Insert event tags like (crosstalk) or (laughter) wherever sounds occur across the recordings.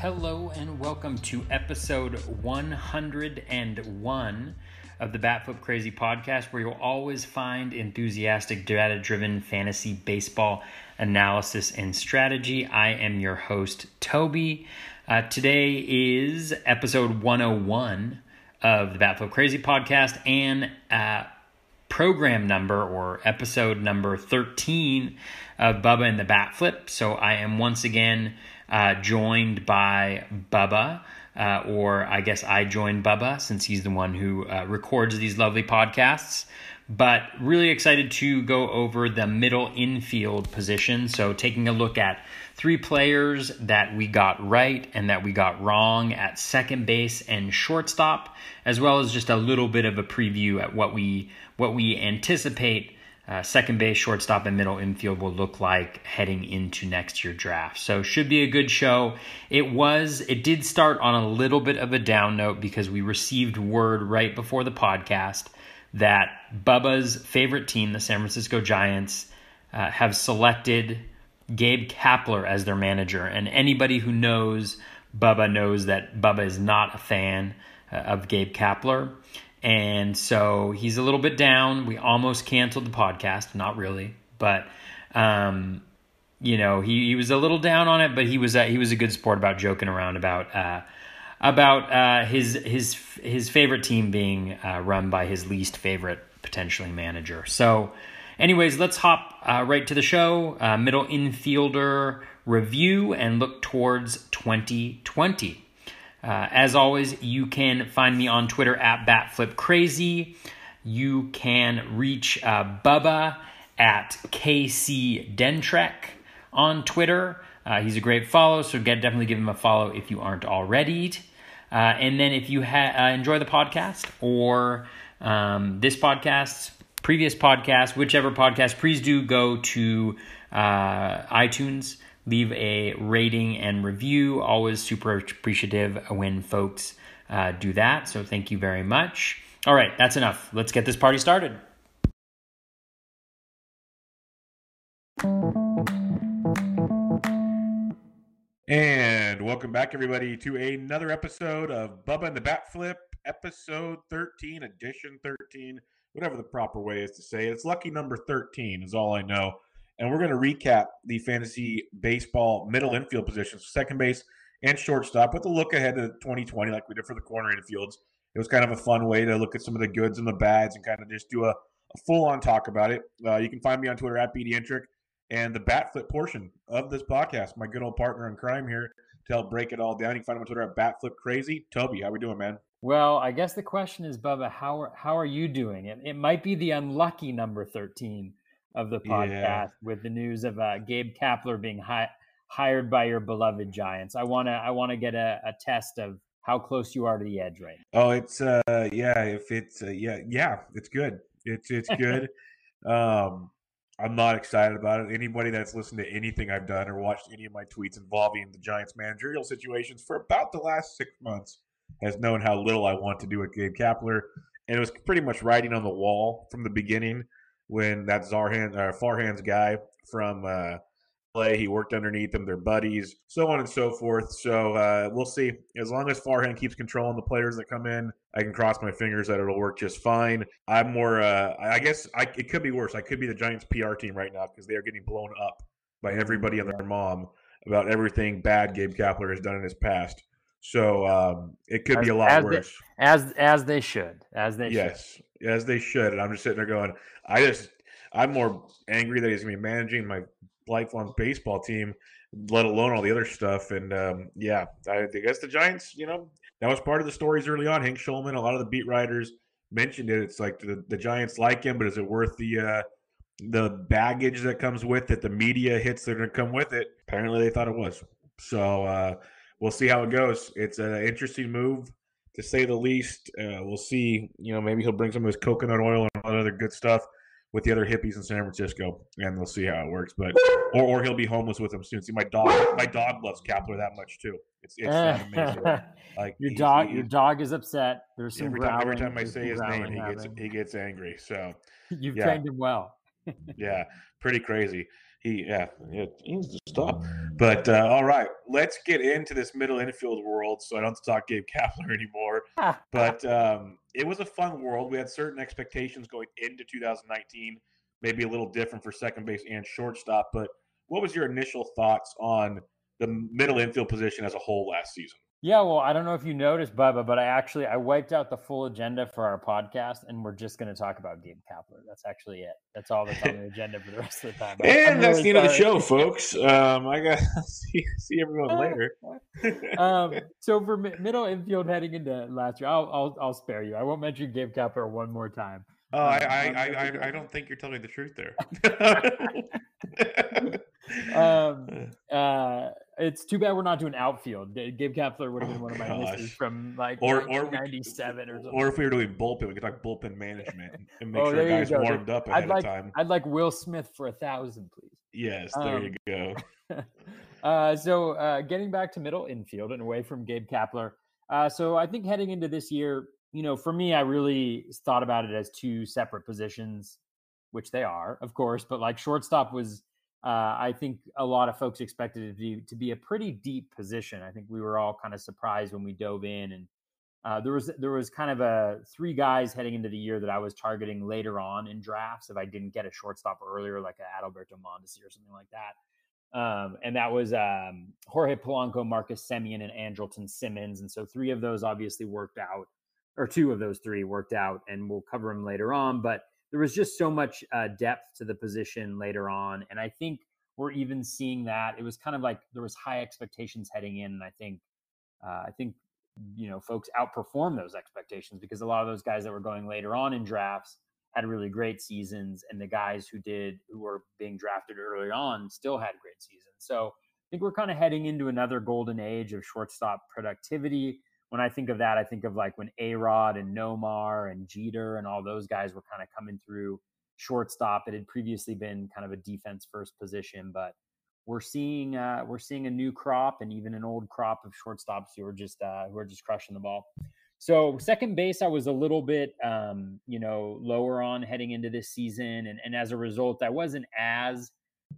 Hello and welcome to episode 101 of the Batflip Crazy podcast, where you'll always find enthusiastic, data driven fantasy baseball analysis and strategy. I am your host, Toby. Uh, today is episode 101 of the Batflip Crazy podcast and uh, program number or episode number 13 of Bubba and the Batflip. So I am once again uh, joined by Bubba. Uh, or I guess I joined Bubba since he's the one who uh, records these lovely podcasts. But really excited to go over the middle infield position. So, taking a look at three players that we got right and that we got wrong at second base and shortstop, as well as just a little bit of a preview at what we what we anticipate uh, second base, shortstop, and middle infield will look like heading into next year draft. So should be a good show. It was. It did start on a little bit of a down note because we received word right before the podcast that Bubba's favorite team, the San Francisco Giants, uh, have selected Gabe Kapler as their manager. And anybody who knows Bubba knows that Bubba is not a fan uh, of Gabe Kapler. And so he's a little bit down. We almost canceled the podcast, not really, but um, you know he, he was a little down on it, but he was a, he was a good sport about joking around about uh, about uh, his his his favorite team being uh, run by his least favorite potentially manager. So Anyways, let's hop uh, right to the show. Uh, middle infielder review and look towards 2020. Uh, as always, you can find me on Twitter at BatFlipCrazy. You can reach uh, Bubba at KC Dentrek on Twitter. Uh, he's a great follow, so get, definitely give him a follow if you aren't already. Uh, and then if you ha- enjoy the podcast or um, this podcast, previous podcast, whichever podcast, please do go to uh, iTunes, leave a rating and review. Always super appreciative when folks uh, do that. So thank you very much. All right, that's enough. Let's get this party started. And welcome back, everybody, to another episode of Bubba and the Bat Flip, episode 13, edition 13 whatever the proper way is to say it. It's lucky number 13 is all I know. And we're going to recap the fantasy baseball middle infield positions, second base and shortstop, with a look ahead to 2020, like we did for the corner infields. It was kind of a fun way to look at some of the goods and the bads and kind of just do a, a full on talk about it. Uh, you can find me on Twitter at BDentric and the bat flip portion of this podcast. My good old partner in crime here to help break it all down. You can find him on Twitter at Batflip Crazy. Toby, how we doing, man? Well, I guess the question is, Bubba, how are, how are you doing? It, it might be the unlucky number 13 of the podcast yeah. with the news of uh, Gabe Kapler being hi- hired by your beloved Giants. I want to I want to get a, a, test of how close you are to the edge right now. Oh, it's uh yeah, if it's uh, yeah, yeah, it's good. It's it's good. (laughs) um I'm not excited about it. Anybody that's listened to anything I've done or watched any of my tweets involving the Giants managerial situations for about the last 6 months has known how little I want to do with Gabe Kapler, and it was pretty much writing on the wall from the beginning when that Zarhan uh, Farhan's guy from uh, play. He worked underneath them, they're buddies, so on and so forth. So uh, we'll see. As long as Farhan keeps controlling the players that come in, I can cross my fingers that it'll work just fine. I'm more, uh, I guess I, it could be worse. I could be the Giants PR team right now because they are getting blown up by everybody and their mom about everything bad Gabe Kapler has done in his past. So um, it could as, be a lot as worse. They, as as they should, as they yes, should. as they should. And I'm just sitting there going, I just I'm more angry that he's going to be managing my lifelong baseball team, let alone all the other stuff. And um, yeah, I, I guess the Giants, you know, that was part of the stories early on. Hank Schulman, a lot of the beat writers mentioned it. It's like the, the Giants like him, but is it worth the uh, the baggage that comes with it, the media hits that are to come with it? Apparently, they thought it was. So. Uh, we'll see how it goes. It's an interesting move to say the least. Uh, we'll see. You know, maybe he'll bring some of his coconut oil and other good stuff with the other hippies in San Francisco, and we'll see how it works. But or, or he'll be homeless with them soon. See, my dog, my dog loves Kapler that much too. It's it's amazing. (laughs) Like your dog, your dog is upset. There's some every time, every time I say his name, he gets he gets angry. So (laughs) you've yeah. trained him well. (laughs) yeah, pretty crazy. He yeah, he needs to stop. But uh, all right, let's get into this middle infield world. So I don't have to talk Gabe Kapler (laughs) anymore. (laughs) but um, it was a fun world. We had certain expectations going into 2019, maybe a little different for second base and shortstop. But what was your initial thoughts on the middle infield position as a whole last season? Yeah, well, I don't know if you noticed, Bubba, but I actually I wiped out the full agenda for our podcast, and we're just going to talk about Gabe Kapler. That's actually it. That's all that's on the agenda for the rest of the time. and I'm that's really the end of the show, folks. Um, I got (laughs) see see everyone later. um, (laughs) so for middle infield heading into last year, I'll, I'll I'll spare you. I won't mention Gabe Kapler one more time. Oh, um, I, I, I, I, I don't think you're telling me the truth there. (laughs) um, (laughs) uh, it's too bad we're not doing outfield. Gabe Kapler would have been oh, one of my gosh. misses from like or or ninety-seven or something. Or if we were doing bullpen, we could talk bullpen management and make oh, sure guys warmed up ahead I'd like, of time. I'd like Will Smith for a thousand, please. Yes, there um, you go. (laughs) uh, so uh, getting back to middle infield and away from Gabe Kapler. Uh, so I think heading into this year, you know, for me, I really thought about it as two separate positions, which they are, of course. But like shortstop was uh, I think a lot of folks expected it to be, to be a pretty deep position. I think we were all kind of surprised when we dove in, and uh, there was there was kind of a three guys heading into the year that I was targeting later on in drafts if I didn't get a shortstop earlier, like a Adalberto Mondesi or something like that. Um, and that was um, Jorge Polanco, Marcus Semien, and Andrelton Simmons. And so three of those obviously worked out, or two of those three worked out, and we'll cover them later on. But there was just so much uh, depth to the position later on, and I think we're even seeing that. It was kind of like there was high expectations heading in, and I think uh, I think you know folks outperformed those expectations because a lot of those guys that were going later on in drafts had really great seasons, and the guys who did who were being drafted early on still had great seasons. So I think we're kind of heading into another golden age of shortstop productivity when I think of that, I think of like when A Rod and Nomar and Jeter and all those guys were kind of coming through shortstop. It had previously been kind of a defense first position, but we're seeing uh, we're seeing a new crop and even an old crop of shortstops who are just uh, who are just crushing the ball. So second base, I was a little bit um, you know lower on heading into this season, and, and as a result, I wasn't as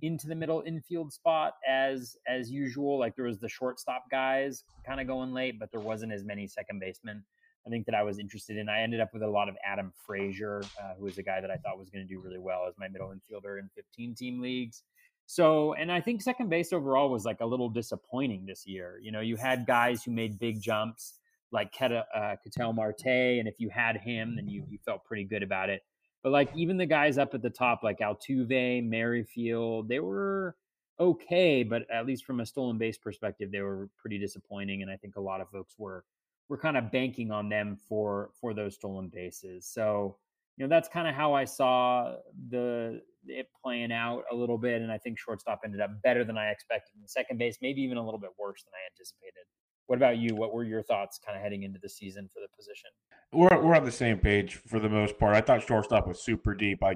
into the middle infield spot as as usual. Like there was the shortstop guys kind of going late, but there wasn't as many second basemen. I think that I was interested in. I ended up with a lot of Adam Frazier, uh, who was a guy that I thought was going to do really well as my middle infielder in 15 team leagues. So, and I think second base overall was like a little disappointing this year. You know, you had guys who made big jumps like Keta, uh, Ketel Marte, and if you had him, then you you felt pretty good about it. But like even the guys up at the top, like Altuve, Merrifield, they were okay, but at least from a stolen base perspective, they were pretty disappointing. And I think a lot of folks were were kind of banking on them for for those stolen bases. So you know that's kind of how I saw the it playing out a little bit. And I think shortstop ended up better than I expected. And second base, maybe even a little bit worse than I anticipated. What about you? What were your thoughts kind of heading into the season for the position? We're we're on the same page for the most part. I thought shortstop was super deep. I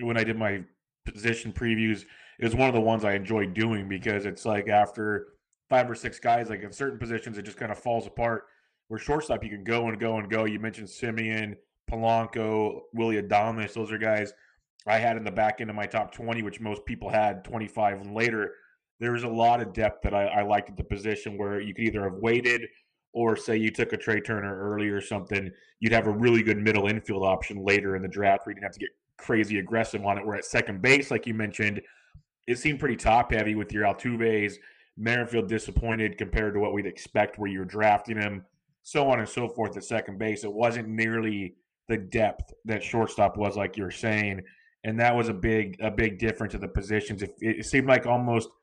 when I did my position previews, it was one of the ones I enjoyed doing because it's like after five or six guys, like in certain positions, it just kind of falls apart. Where shortstop, you can go and go and go. You mentioned Semien, Polanco, Willy Adames. Those are guys I had in the back end of my top 20, which most people had 25 and later there was a lot of depth that I, I liked at the position where you could either have waited or say you took a Trea Turner early or something, you'd have a really good middle infield option later in the draft where you didn't have to get crazy aggressive on it. Where at second base, like you mentioned, it seemed pretty top heavy with your Altuve's. Merrifield disappointed compared to what we'd expect where you're drafting him, so on and so forth at second base. It wasn't nearly the depth that shortstop was, like you're saying, and that was a big a big difference of the positions. It, it seemed like almost –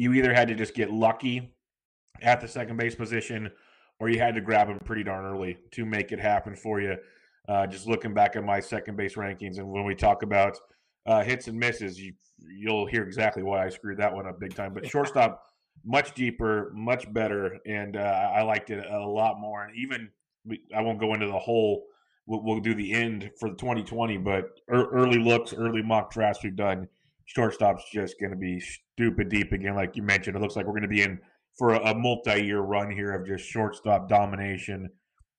you either had to just get lucky at the second base position or you had to grab him pretty darn early to make it happen for you. Uh, just looking back at my second base rankings, and when we talk about uh, hits and misses, you you'll hear exactly why I screwed that one up big time. But shortstop, much deeper, much better, and uh, I liked it a lot more. And even I won't go into the whole. We'll, we'll do the end for the 2020, but early looks, early mock drafts we've done shortstop's just going to be stupid deep again, like you mentioned. It looks like we're going to be in for a, a multi-year run here of just shortstop domination.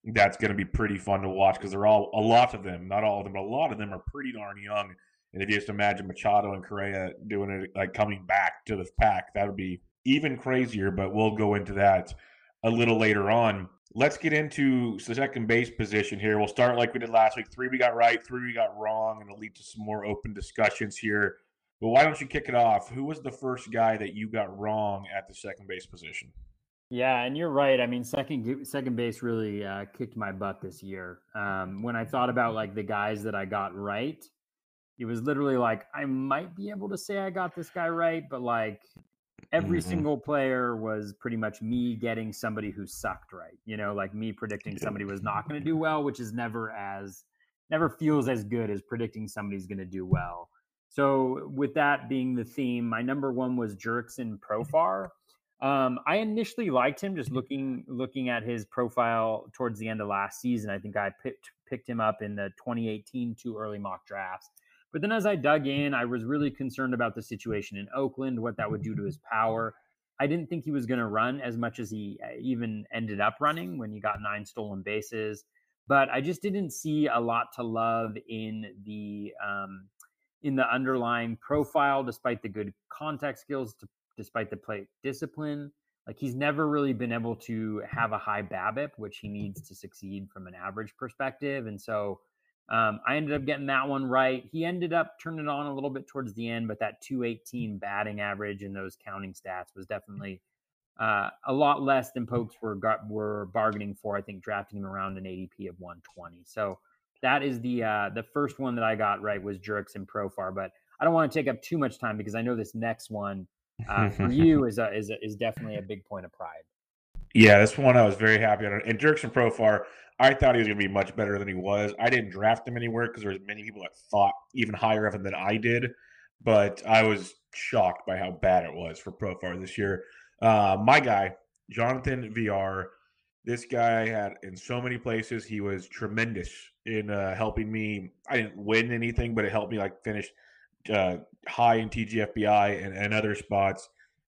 That's going to be pretty fun to watch because they're all a lot of them, not all of them, but a lot of them are pretty darn young, And if you just imagine Machado and Correa doing it, like coming back to the pack, that would be even crazier. But we'll go into that a little later on. Let's get into the second base position here. We'll start like we did last week. Three we got right, three we got wrong, and it'll lead to some more open discussions here. But why don't you kick it off? Who was the first guy that you got wrong at the second base position? Yeah, and you're right. I mean, second second base really uh, kicked my butt this year. Um, when I thought about like the guys that I got right, it was literally like I might be able to say I got this guy right, but like every mm-hmm. single player was pretty much me getting somebody who sucked right. You know, like me predicting somebody was not going to do well, which is never as never feels as good as predicting somebody's going to do well. So with that being the theme, my number one was Jurickson Profar. Um, I initially liked him just looking looking at his profile towards the end of last season. I think I picked picked him up in the 2018 two early mock drafts. But then as I dug in, I was really concerned about the situation in Oakland, what that would do to his (laughs) power. I didn't think he was going to run as much as he uh, even ended up running when he got nine stolen bases. But I just didn't see a lot to love in the um, in the underlying profile, despite the good contact skills, to despite the plate discipline. Like he's never really been able to have a high BABIP, which he needs to succeed from an average perspective. And so um, I ended up getting that one right. He ended up turning it on a little bit towards the end, but that 218 batting average and those counting stats was definitely uh, a lot less than Pokes were got, were bargaining for. I think drafting him around an ADP of 120. So that is the uh, the first one that I got right was Jurickson Profar. But I don't want to take up too much time because I know this next one uh, for (laughs) you is a, is a, is definitely a big point of pride. Yeah, this one I was very happy on. And Jurickson Profar, I thought he was going to be much better than he was. I didn't draft him anywhere because there was many people that thought even higher of him than I did. But I was shocked by how bad it was for Profar this year. Uh, my guy, Jonathan Villar, this guy had in so many places. He was tremendous in uh, helping me. I didn't win anything, but it helped me like finish uh, high in TGFBI and, and other spots.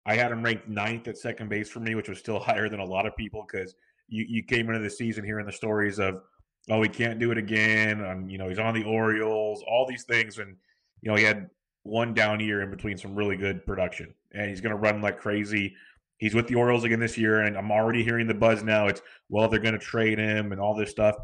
I had him ranked ninth at second base for me, which was still (laughs) higher than a lot of people because you, you came into the season hearing the stories of, oh, he can't do it again. And, you know, he's on the Orioles, all these things. And, you know, he had one down year in between some really good production. And he's going to run like crazy. He's with the Orioles again this year. And I'm already hearing the buzz now. It's, well, they're going to trade him and all this stuff.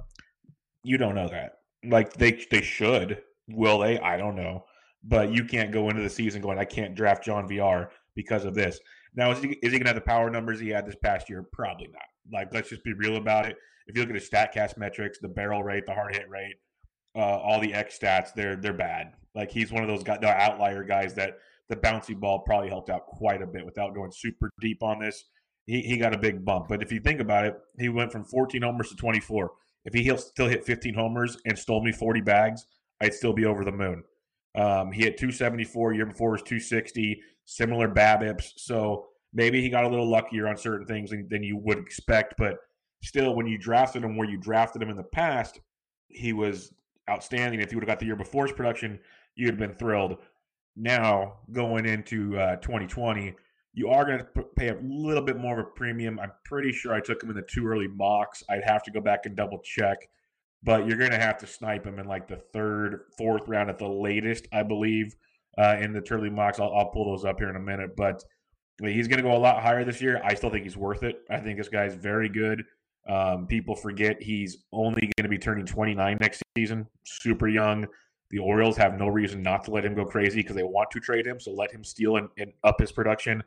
You don't know that. Like, they, they should. Will they? I don't know but you can't go into the season going, I can't draft John Villar because of this. Now, is he, is he going to have the power numbers he had this past year? Probably not. Like, let's just be real about it. If you look at his StatCast metrics, the barrel rate, the hard hit rate, uh, all the X stats, they're they're bad. Like he's one of those guys, the outlier guys that the bouncy ball probably helped out quite a bit without going super deep on this. He, he got a big bump. But if you think about it, he went from 14 homers to 24. If he still hit 15 homers and stole me 40 bags, I'd still be over the moon. Um, he hit 274 year before was 260, similar BABIPs. So maybe he got a little luckier on certain things than, than you would expect. But still, when you drafted him where you drafted him in the past, he was outstanding. If you would have got the year before's production, you'd have been thrilled. Now going into uh, 2020, you are going to pay a little bit more of a premium. I'm pretty sure I took him in the too early mocks. I'd have to go back and double check but you're going to have to snipe him in like the third, fourth round at the latest, I believe, uh, in the Turley mocks. I'll, I'll, pull those up here in a minute, but he's going to go a lot higher this year. I still think he's worth it. I think this guy's very good. Um, people forget he's only going to be turning 29 next season, super young. The Orioles have no reason not to let him go crazy because they want to trade him. So let him steal and, and up his production.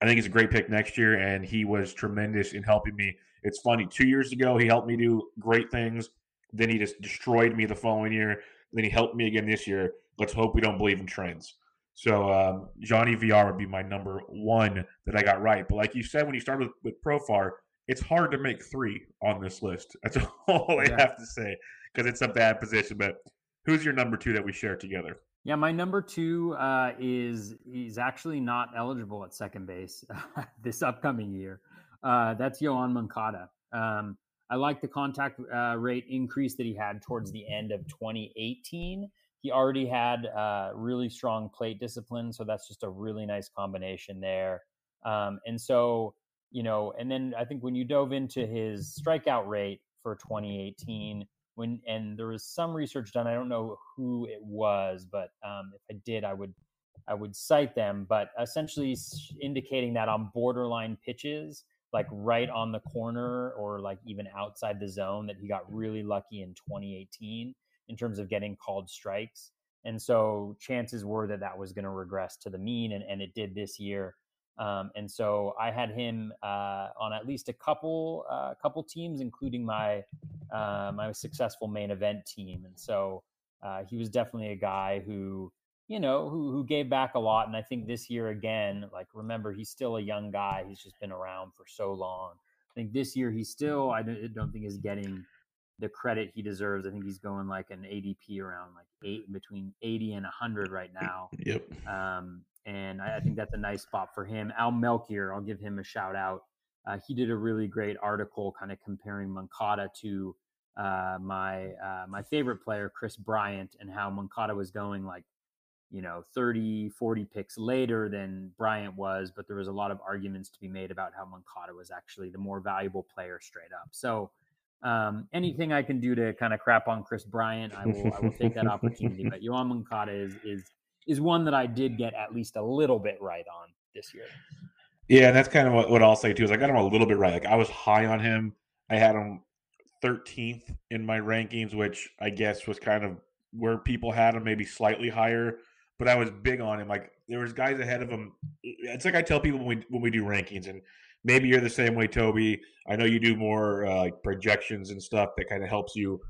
I think he's a great pick next year, and he was tremendous in helping me. It's funny. Two years ago, he helped me do great things then he just destroyed me the following year. Then he helped me again this year. Let's hope we don't believe in trends. So um, Johnny Villar would be my number one that I got right. But like you said, when you started with, with Profar, it's hard to make three on this list. That's (laughs) all I have to say because it's a bad position. But who's your number two that we share together? Yeah, my number two uh, is he's actually not eligible at second base (laughs) this upcoming year. Uh, that's Yoan Moncada. Um, I like the contact uh, rate increase that he had towards the end of 2018. He already had uh, really strong plate discipline, so that's just a really nice combination there. Um, and so, you know, and then I think when you dove into his strikeout rate for 2018 when and there was some research done. I don't know who it was, but um, if I did, I would I would cite them. But essentially indicating that on borderline pitches, like right on the corner or like even outside the zone, that he got really lucky in 2018 in terms of getting called strikes. And so chances were that that was going to regress to the mean, and, and it did this year. Um, and so I had him uh, on at least a couple uh, couple teams, including my uh, my successful main event team. And so uh, he was definitely a guy who you know who who gave back a lot. And I think this year again, like remember, he's still a young guy. He's just been around for so long. I think this year he's still I don't, think is getting the credit he deserves. I think he's going like an ADP around like eight between 80 and 100 right now. Yep. Um, and I, I, think that's a nice spot for him. Al Melchior, I'll give him a shout out. Uh, he did a really great article kind of comparing Moncada to uh, my uh, my favorite player, Kris Bryant, and how Moncada was going like, you know, 30, 40 picks later than Bryant was, but there was a lot of arguments to be made about how Moncada was actually the more valuable player straight up. So um, anything I can do to kind of crap on Kris Bryant, I will I will take that (laughs) opportunity. But Yoan Moncada is is is one that I did get at least a little bit right on this year. Yeah, and that's kind of what, what I'll say too. Is I got him a little bit right. Like I was high on him. I had him 13th in my rankings, which I guess was kind of where people had him, maybe slightly higher. But I was big on him. Like there was guys ahead of him. It's like I tell people when we when we do rankings, and maybe you're the same way, Toby. I know you do more uh, projections and stuff that kind of helps you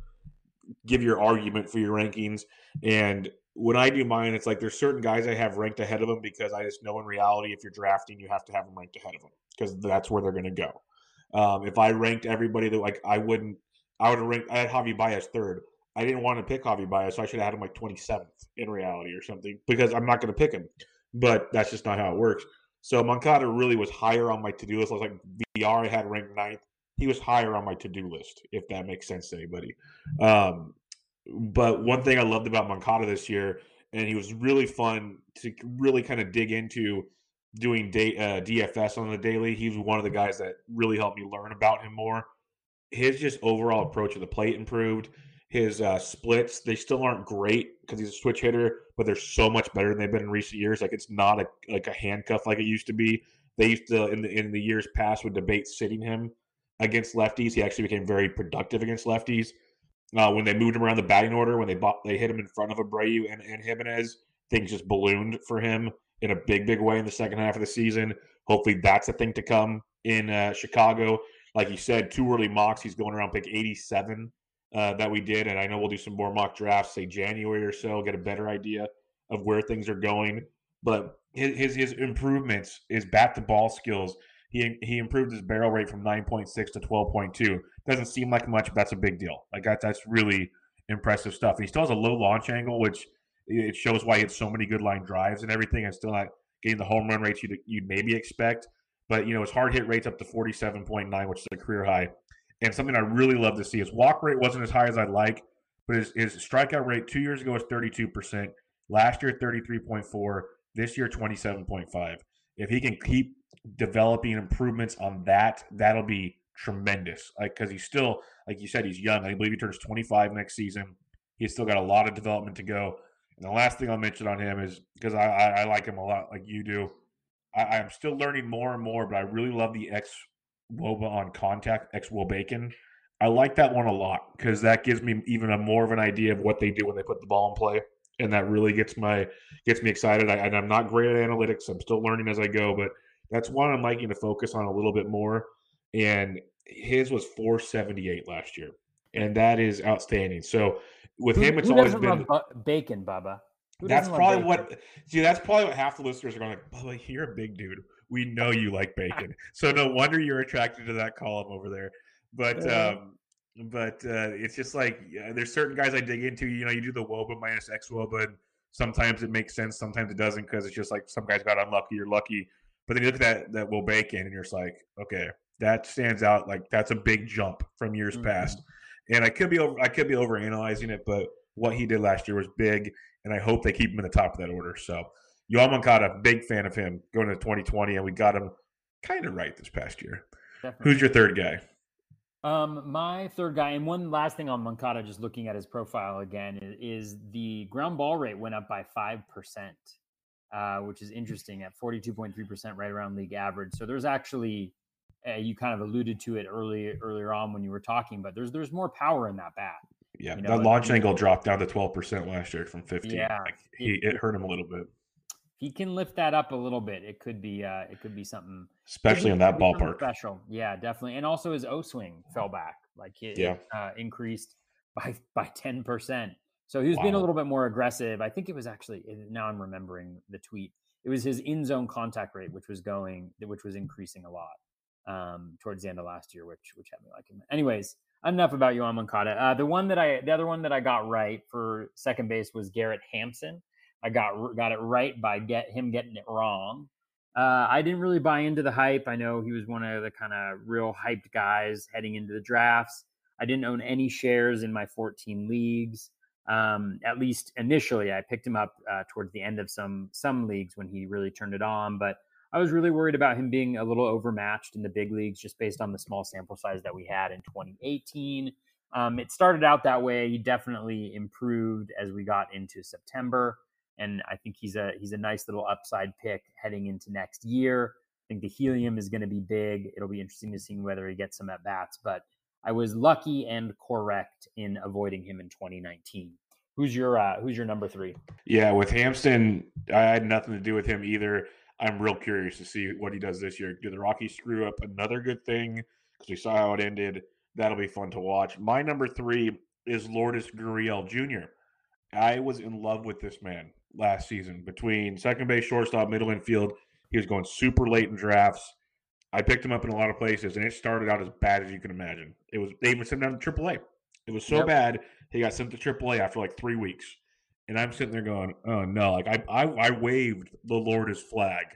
give your argument for your rankings. And when I do mine, it's like there's certain guys I have ranked ahead of them because I just know in reality, if you're drafting, you have to have them ranked ahead of them because that's where they're going to go. Um, if I ranked everybody that like I wouldn't, I would have ranked. I had Javi Baez third. I didn't want to pick Javi Baez, so I should have had him like 27th in reality or something because I'm not going to pick him. But that's just not how it works. So Moncada really was higher on my to do list. I was like Villar I had ranked ninth. He was higher on my to do list, if that makes sense to anybody. Um, but one thing I loved about Moncada this year, and he was really fun to really kind of dig into doing day, uh, DFS on the daily. He was one of the guys that really helped me learn about him more. His just overall approach of the plate improved. His uh, splits, they still aren't great because he's a switch hitter, but they're so much better than they've been in recent years. Like it's not a like a handcuff like it used to be. They used to in the in the years past would debate sitting him against lefties. He actually became very productive against lefties. Uh, when they moved him around the batting order, when they bought, they hit him in front of Abreu and, and Jimenez, things just ballooned for him in a big, big way in the second half of the season. Hopefully, that's a thing to come in uh, Chicago. Like you said, two early mocks. He's going around pick 87 uh, that we did, and I know we'll do some more mock drafts, say January or so, get a better idea of where things are going. But his his, his improvements, his bat to ball skills, he he improved his barrel rate from 9.6 to 12.2. Doesn't seem like much, but that's a big deal. Like that, that's really impressive stuff. He still has a low launch angle, which it shows why he had so many good line drives and everything, and still not getting the home run rates you'd, you'd maybe expect. But you know his hard hit rate's up to 47.9, which is a career high. And something I really love to see his walk rate wasn't as high as I'd like, but his, his strikeout rate two years ago was 32%. Last year, 33.4. This year, 27.5. If he can keep developing improvements on that, that'll be tremendous. Like because he's still, like you said, he's young. I believe he turns 25 next season. He's still got a lot of development to go. And the last thing I'll mention on him is because I, I, I, like him a lot, like you do. I, am still learning more and more, but I really love the X Woba on contact, X Bacon. I like that one a lot because that gives me even a more of an idea of what they do when they put the ball in play, and that really gets my gets me excited. I, and I'm not great at analytics; I'm still learning as I go, but that's one I'm liking to focus on a little bit more. And his was 478 last year, and that is outstanding. So with who, him, it's always been bacon, Bubba. Who that's probably what. See, that's probably what half the listeners are going like. Bubba, you're a big dude. We know you like bacon, so no wonder you're attracted to that column over there. But um, but uh, it's just like yeah, there's certain guys I dig into. You know, you do the woba minus X woba, and sometimes it makes sense, sometimes it doesn't because it's just like some guys got unlucky. You're lucky, but then you look at that that Will Bacon, and you're just like, okay, that stands out. Like that's a big jump from years mm-hmm. past. And I could be over I could be over analyzing it, but what he did last year was big, and I hope they keep him in the top of that order. So Yoan Moncada, big fan of him going to 2020, and we got him kind of right this past year. Definitely. Who's your third guy? Um, my third guy, and one last thing on Moncada, just looking at his profile again, is, is the ground ball rate went up by five percent, uh, which is interesting at forty two point three percent, right around league average. So there's actually, uh, you kind of alluded to it early earlier on when you were talking, but there's there's more power in that bat. Yeah, you know, the launch angle dropped down to twelve percent last year from fifteen. Yeah, like he, it hurt him a little bit he can lift that up a little bit, it could be uh, it could be something especially in that ballpark. Special, yeah, definitely. And also his O swing fell back, like it, yeah. uh, increased by by ten percent. So he was wow. being a little bit more aggressive. I think it was actually now I'm remembering the tweet. It was his in zone contact rate, which was going, which was increasing a lot um, towards the end of last year, which which had me like him. Anyways, enough about Yoan Moncada. Uh, the one that I, the other one that I got right for second base was Garrett Hampson. I got got it right by get him getting it wrong. Uh, I didn't really buy into the hype. I know he was one of the kind of real hyped guys heading into the drafts. I didn't own any shares in my 14 leagues. Um, at least initially, I picked him up uh, towards the end of some some leagues when he really turned it on. But I was really worried about him being a little overmatched in the big leagues just based on the small sample size that we had in 2018. Um, it started out that way. He definitely improved as we got into September and I think he's a he's a nice little upside pick heading into next year. I think the helium is going to be big. It'll be interesting to see whether he gets some at bats, but I was lucky and correct in avoiding him in 2019. Who's your uh, who's your number three? Yeah, with Hampson, I had nothing to do with him either. I'm real curious to see what he does this year. Do the Rockies screw up another good thing? Because we saw how it ended. That'll be fun to watch. My number three is Lourdes Gurriel Jr. I was in love with this man last season between second base, shortstop, middle infield. He was going super late in drafts. I picked him up in a lot of places, and it started out as bad as you can imagine. It was they even sent him down to AAA. It was so yep. bad he got sent to AAA after like three weeks. And I'm sitting there going, "Oh no!" Like I, I, I waved the Lourdes flag.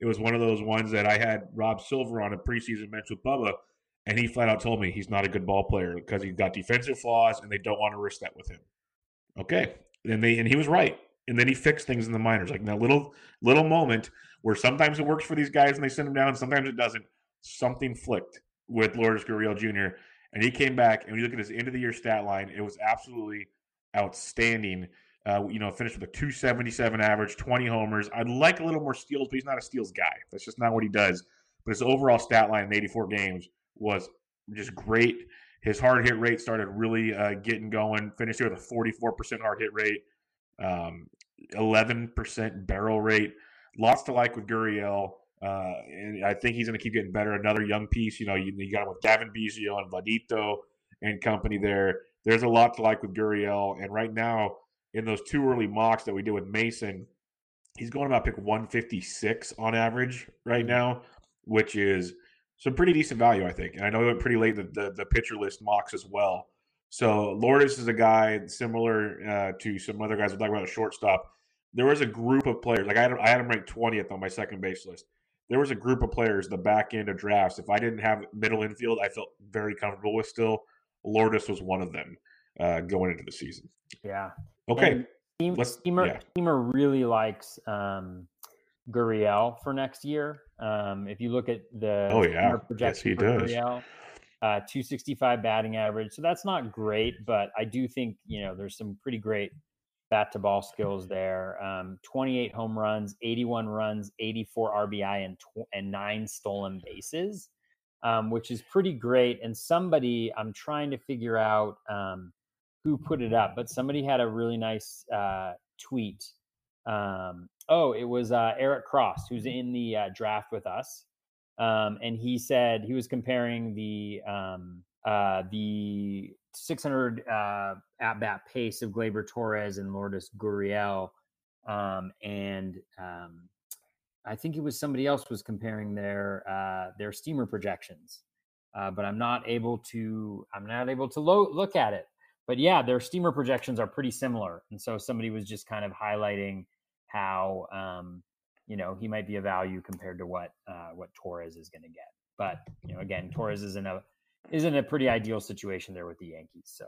It was one of those ones that I had Rob Silver on a preseason bench with Bubba, and he flat out told me he's not a good ball player because he's got defensive flaws, and they don't want to risk that with him. Okay, and they and he was right and then he fixed things in the minors, like that little little moment where sometimes it works for these guys and they send him down, sometimes it doesn't. Something flicked with Lourdes Gurriel Jr. and he came back. And when you look at his end of the year stat line, it was absolutely outstanding. Uh, you know, finished with a 277 average, 20 homers. I'd like a little more steals, but he's not a steals guy. That's just not what he does. But his overall stat line in 84 games was just great. His hard hit rate started really uh, getting going. Finished here with a 44% hard hit rate. Um, 11% barrel rate. Lots to like with Gurriel. Uh, and I think he's going to keep getting better. Another young piece, you know, you, you got him with Cavan Biggio and Vladito and company there. There's a lot to like with Gurriel. And right now, in those two early mocks that we did with Mason, he's going about pick 156 on average right mm-hmm. now, which is some pretty decent value, I think. And I know he went pretty late the, the, the pitcher list mocks as well. So Lourdes is a guy similar uh, to some other guys we talk about a shortstop. There was a group of players, like I had, I had him ranked 20th on my second base list. There was a group of players the back end of drafts. If I didn't have middle infield, I felt very comfortable with still. Lourdes was one of them uh, going into the season. Yeah. Okay. Steam, Steamer, yeah. Steamer really likes um, Gurriel for next year. Um, if you look at the oh yeah, yes he does. Gurriel, uh, 265 batting average. So that's not great, but I do think, you know, there's some pretty great bat to ball skills there. Um, 28 home runs, 81 runs, 84 RBI, and, tw- and nine stolen bases, um, which is pretty great. And somebody, I'm trying to figure out um, who put it up, but somebody had a really nice uh, tweet. Um, oh, it was uh, Eric Cross, who's in the uh, draft with us. Um, and he said he was comparing the um, uh, the 600 uh, at bat pace of Gleyber Torres and Lourdes Gurriel, um, and um, I think it was somebody else was comparing their uh, their steamer projections, uh, but I'm not able to I'm not able to lo- look at it. But yeah, their steamer projections are pretty similar, and so somebody was just kind of highlighting how um, you know he might be a value compared to what uh, what Torres is going to get. But you know, again, Torres is in a is in a pretty ideal situation there with the Yankees. So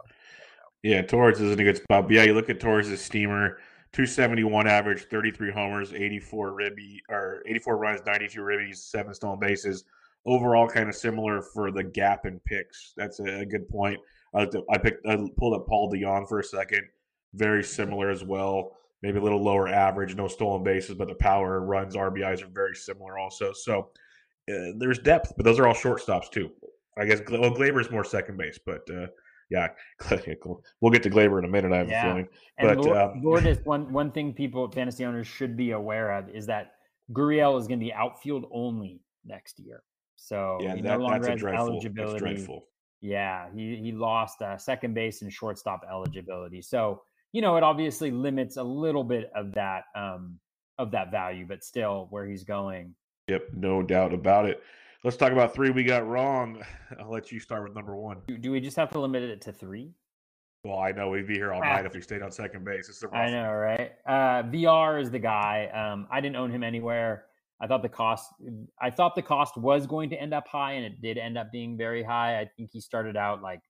yeah, Torres is in a good spot. But yeah, you look at Torres' steamer. 271 average, 33 homers, 84 ribby or 84 runs, 92 ribbies, seven stolen bases. overall kind of similar for the gap in picks. That's a, good point. I, picked I pulled up Paul DeJong for a second. Very similar as well. Maybe a little lower average, no stolen bases, but the power runs RBIs are very similar also. So uh, there's depth, but those are all shortstops too. I guess well, is more second base, but uh, yeah, (laughs) we'll get to Gleyber in a minute. I have yeah. a feeling. But and Lord, um, Lourdes, one one thing people fantasy owners should be aware of is that Gurriel is going to be outfield only next year. So yeah, he that, no longer has dreadful, eligibility. Yeah, he he lost uh, second base and shortstop eligibility. So you know it obviously limits a little bit of that um, of that value, but still where he's going. Yep, no doubt about it. Let's talk about three we got wrong. (laughs) I'll let you start with number one. Do, do we just have to limit it to three? Well, I know we'd be here all ah. night if we stayed on second base. It's the I know, right? Uh, Villar is the guy. Um, I didn't own him anywhere. I thought the cost I thought the cost was going to end up high and it did end up being very high. I think he started out like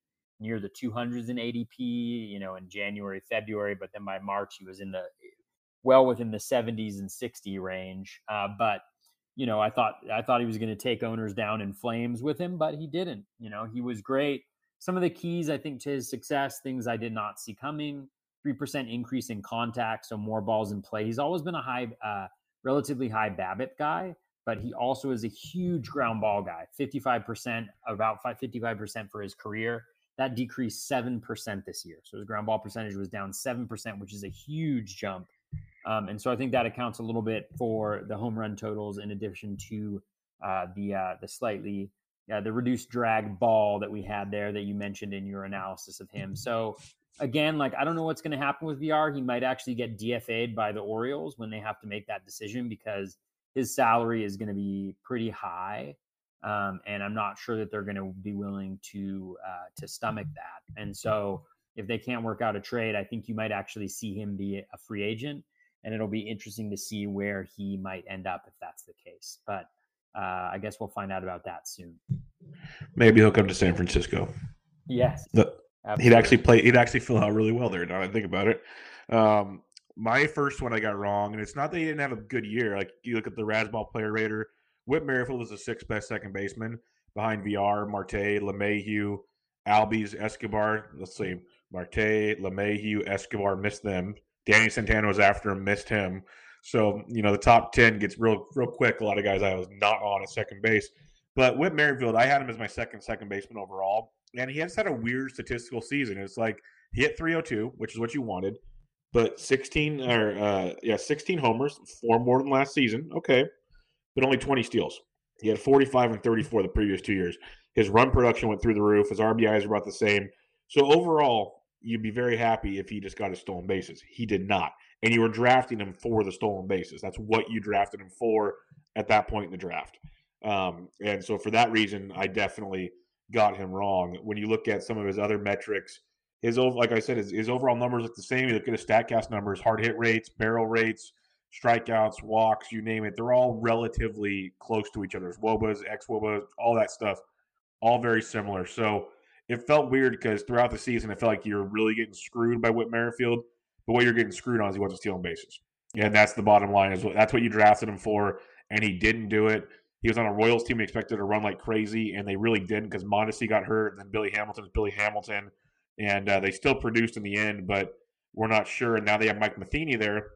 near the 200s in ADP, you know, in January, February, but then by March he was in the well within the 70s and 60 range. Uh, but you know, I thought I thought he was going to take owners down in flames with him, but he didn't. You know, he was great. Some of the keys I think to his success, things I did not see coming. Three percent increase in contact, so more balls in play. He's always been a high uh, relatively high BABIP guy, but he also is a huge ground ball guy. 55%, about 55% for his career. That decreased 7% this year. So his ground ball percentage was down 7%, which is a huge jump. Um, and so I think that accounts a little bit for the home run totals in addition to uh, the uh, the slightly uh, the reduced drag ball that we had there that you mentioned in your analysis of him. So again, like I don't know what's going to happen with Villar. He might actually get DFA'd by the Orioles when they have to make that decision because his salary is going to be pretty high, um, and I'm not sure that they're going to be willing to uh, to stomach that. And so, if they can't work out a trade, I think you might actually see him be a free agent, and it'll be interesting to see where he might end up if that's the case. But uh, I guess we'll find out about that soon. Maybe he'll come to San Francisco. Yes. The, He'd actually play. He'd actually fill out really well there. Now I think about it. Um, my first one I got wrong, and it's not that he didn't have a good year. Like you look at the Razzball player rater, Whit Merrifield is the sixth best second baseman behind Villar, Marte, LeMahieu, Albies, Escobar. Let's see, Marte, LeMahieu, Escobar missed them. Danny Santana was after him, missed him. So you know the top ten gets real real quick. A lot of guys I was not on at second base, but Whit Merrifield, I had him as my second second baseman overall and he has had a weird statistical season. It's like he hit 302, which is what you wanted, but 16 or uh, yeah, 16 homers, four more than last season. Okay, but only 20 steals. He had 45 and 34 the previous two years. His run production went through the roof. His RBIs are about the same. So overall, you'd be very happy if he just got his stolen bases. He did not, and you were drafting him for the stolen bases. That's what you drafted him for at that point in the draft. Um, and so for that reason, I definitely got him wrong. When you look at some of his other metrics, his like I said, his, his overall numbers look the same. You look at his Statcast numbers, hard hit rates, barrel rates, strikeouts, walks, you name it. They're all relatively close to each other. His WOBAs, ex WOBAs, all that stuff, all very similar. So it felt weird because throughout the season, it felt like you were really getting screwed by Whit Merrifield. But what you're getting screwed on is he wasn't stealing bases. And that's the bottom line. Is that's what you drafted him for, and he didn't do it. He was on a Royals team expected to run like crazy, and they really didn't because Mondesi got hurt, and then Billy Hamilton is Billy Hamilton, and uh, they still produced in the end, but we're not sure. And now they have Mike Matheny there,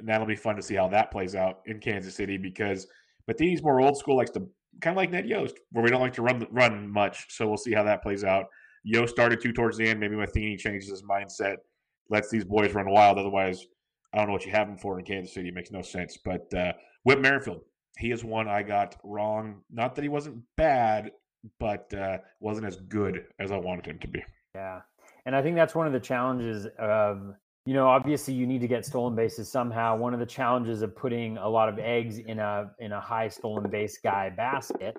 and that'll be fun to see how that plays out in Kansas City because Matheny's more old school, likes to kind of like Ned Yost, where we don't like to run run much. So we'll see how that plays out. Yost started to towards the end. Maybe Matheny changes his mindset, lets these boys run wild. Otherwise, I don't know what you have him for in Kansas City. It makes no sense. But uh, Whit Merrifield, he is one I got wrong. Not that he wasn't bad, but uh, wasn't as good as I wanted him to be. Yeah, and I think that's one of the challenges of you know obviously you need to get stolen bases somehow. One of the challenges of putting a lot of eggs in a in a high stolen base guy basket,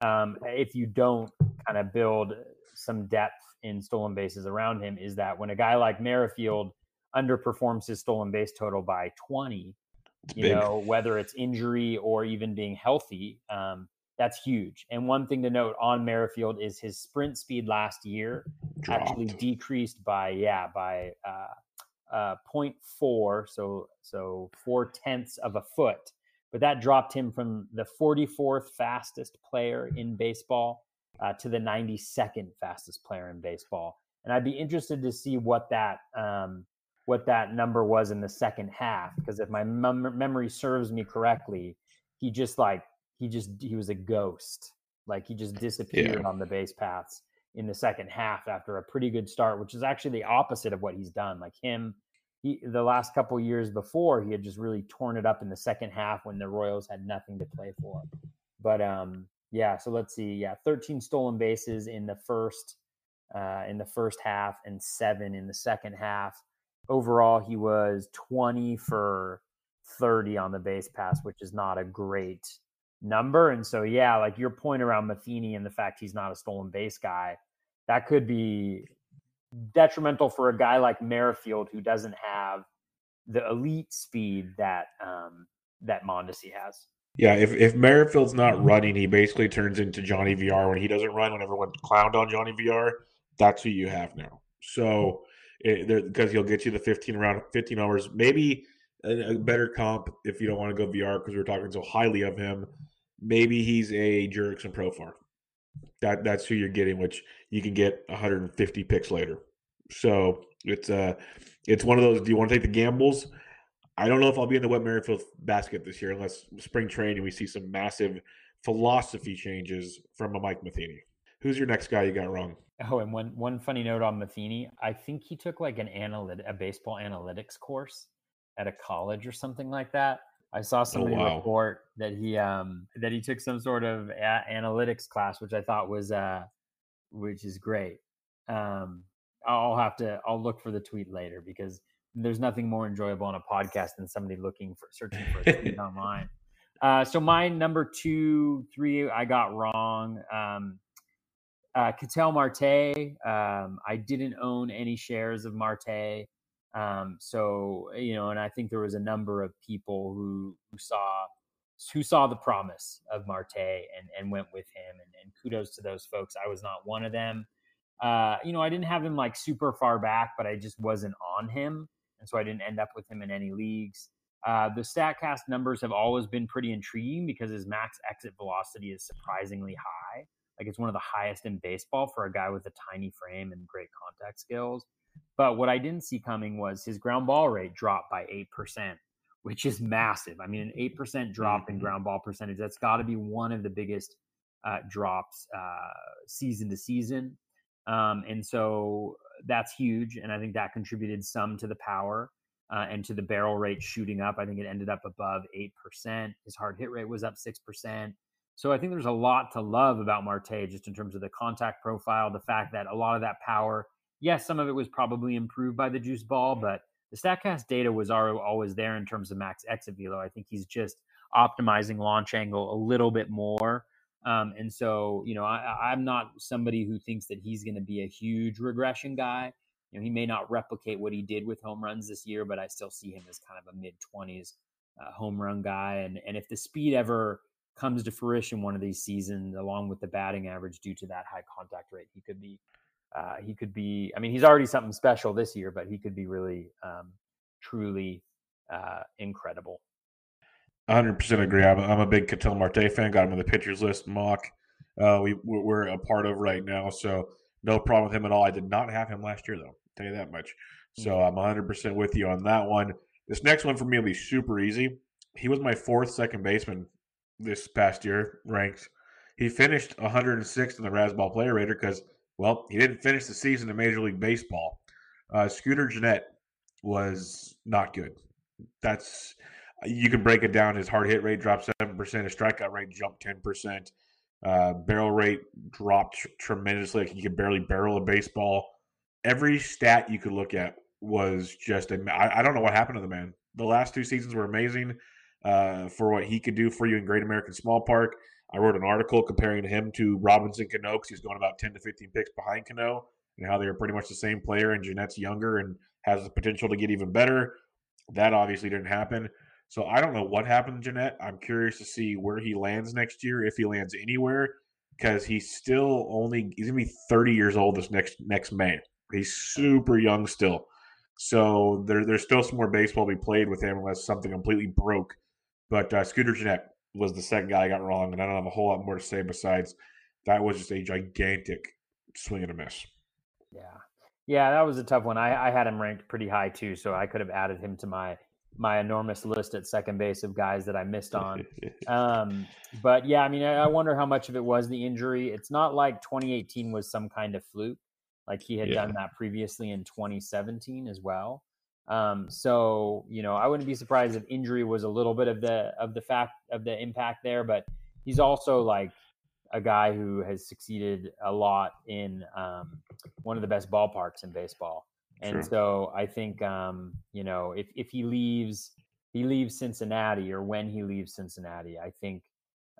um, if you don't kind of build some depth in stolen bases around him, is that when a guy like Merrifield underperforms his stolen base total by 20 it's you big. know, whether it's injury or even being healthy, um, that's huge. And one thing to note on Merrifield is his sprint speed last year Dropped. actually decreased by yeah by uh, uh, 0.4, so so four tenths of a foot but that dropped him from the 44th fastest player in baseball uh, to the 92nd fastest player in baseball. And I'd be interested to see what that um, what that number was in the second half because if my mem- memory serves me correctly, he just like he just he was a ghost. Like he just disappeared yeah. on the base paths in the second half after a pretty good start, which is actually the opposite of what he's done. Like him, he the last couple years before, he had just really torn it up in the second half when the Royals had nothing to play for. But um, yeah, so let's see. Yeah, 13 stolen bases in the first uh, in the first half and seven in the second half. Overall, he was 20 for 30 on the base pass, which is not a great number. And so, yeah, like your point around Matheny and the fact he's not a stolen base guy, that could be detrimental for a guy like Merrifield who doesn't have the elite speed that um, that Mondesi has. Yeah, if if Merrifield's not running, he basically turns into Johnny Villar when he doesn't run. When everyone clowned on Johnny Villar, that's who you have now. So because he'll get you the 15 around 15 hours, maybe a, a better comp if you don't want to go Villar because we are talking so highly of him. Maybe he's a Jurickson Profar. That that's who you're getting, which you can get 150 picks later. So it's uh it's one of those. Do you want to take the gambles? I don't know if I'll be in the Whit Merrifield basket this year unless spring training we see some massive philosophy changes from a Mike Matheny. Who's your next guy you got wrong? Oh, and one one funny note on Matheny, I think he took like an analytic a baseball analytics course at a college or something like that. I saw oh, somebody oh, wow. report that he um that he took some sort of a- analytics class, which I thought was uh which is great. Um, I'll have to I'll look for the tweet later because there's nothing more enjoyable on a podcast than somebody looking for searching for a tweet (laughs) online. Uh, so my number two, three, I got wrong. Um, uh, Ketel Marte, um, I didn't own any shares of Marte. Um, so you know, and I think there was a number of people who who saw who saw the promise of Marte and and went with him. And, and kudos to those folks. I was not one of them. Uh, you know, I didn't have him like super far back, but I just wasn't on him, and so I didn't end up with him in any leagues. Uh, the Statcast numbers have always been pretty intriguing because his max exit velocity is surprisingly high. Like it's one of the highest in baseball for a guy with a tiny frame and great contact skills. But what I didn't see coming was his ground ball rate dropped by 8%, which is massive. I mean, an 8% drop mm-hmm. in ground ball percentage, that's got to be one of the biggest uh, drops uh, season to season. Um, and so that's huge. And I think that contributed some to the power uh, and to the barrel rate shooting up. I think it ended up above 8%. His hard hit rate was up 6%. So I think there's a lot to love about Marte just in terms of the contact profile, the fact that a lot of that power yes, some of it was probably improved by the juice ball, but the Statcast data was always there in terms of max exit velo. I think he's just optimizing launch angle a little bit more. Um, and so, you know, I, am not somebody who thinks that he's going to be a huge regression guy. You know, he may not replicate what he did with home runs this year, but I still see him as kind of a mid 20s uh, home run guy. And and if the speed ever comes to fruition one of these seasons, along with the batting average due to that high contact rate, he could be uh, he could be. I mean, he's already something special this year, but he could be really, um, truly uh, incredible. 100% agree. I'm a, I'm a big Ketel Marte fan. Got him on the pitchers list mock. Uh, we we're a part of right now, so no problem with him at all. I did not have him last year though. I'll tell you that much. So mm-hmm. I'm 100% with you on that one. This next one for me will be super easy. He was my fourth second baseman this past year ranked. He finished 106th in the Razzball Player Rater because well, he didn't finish the season in Major League Baseball. Uh, Scooter Gennett was not good. That's you can break it down. His hard hit rate dropped seven percent. His strikeout rate jumped ten percent. Uh, barrel rate dropped tr- tremendously. Like he could barely barrel a baseball. Every stat you could look at was just. I, I don't know what happened to the man. The last two seasons were amazing uh, for what he could do for you in Great American Small Park. I wrote an article comparing him to Robinson Cano because he's going about 10 to 15 picks behind Cano and how they are pretty much the same player. And Gennett's younger and has the potential to get even better. That obviously didn't happen. So I don't know what happened to Gennett. I'm curious to see where he lands next year, if he lands anywhere, because he's still only he's gonna be 30 years old this next next May. He's super young still. So there, there's still some more baseball to be played with him unless something completely broke But uh, Scooter Gennett was the second guy I got wrong, and I don't have a whole lot more to say besides that was just a gigantic swing and a miss. Yeah. Yeah, that was a tough one. I, I had him ranked pretty high too, so I could have added him to my my enormous list at second base of guys that I missed on. (laughs) um, but yeah, I mean, I, I, wonder how much of it was the injury. It's not like 2018 was some kind of fluke, like he had yeah. done that previously in 2017 as well. Um, so you know, I wouldn't be surprised if injury was a little bit of the of the fact of the impact there, but he's also like a guy who has succeeded a lot in um, one of the best ballparks in baseball. And sure. so I think um, you know if if he leaves he leaves Cincinnati or when he leaves Cincinnati, I think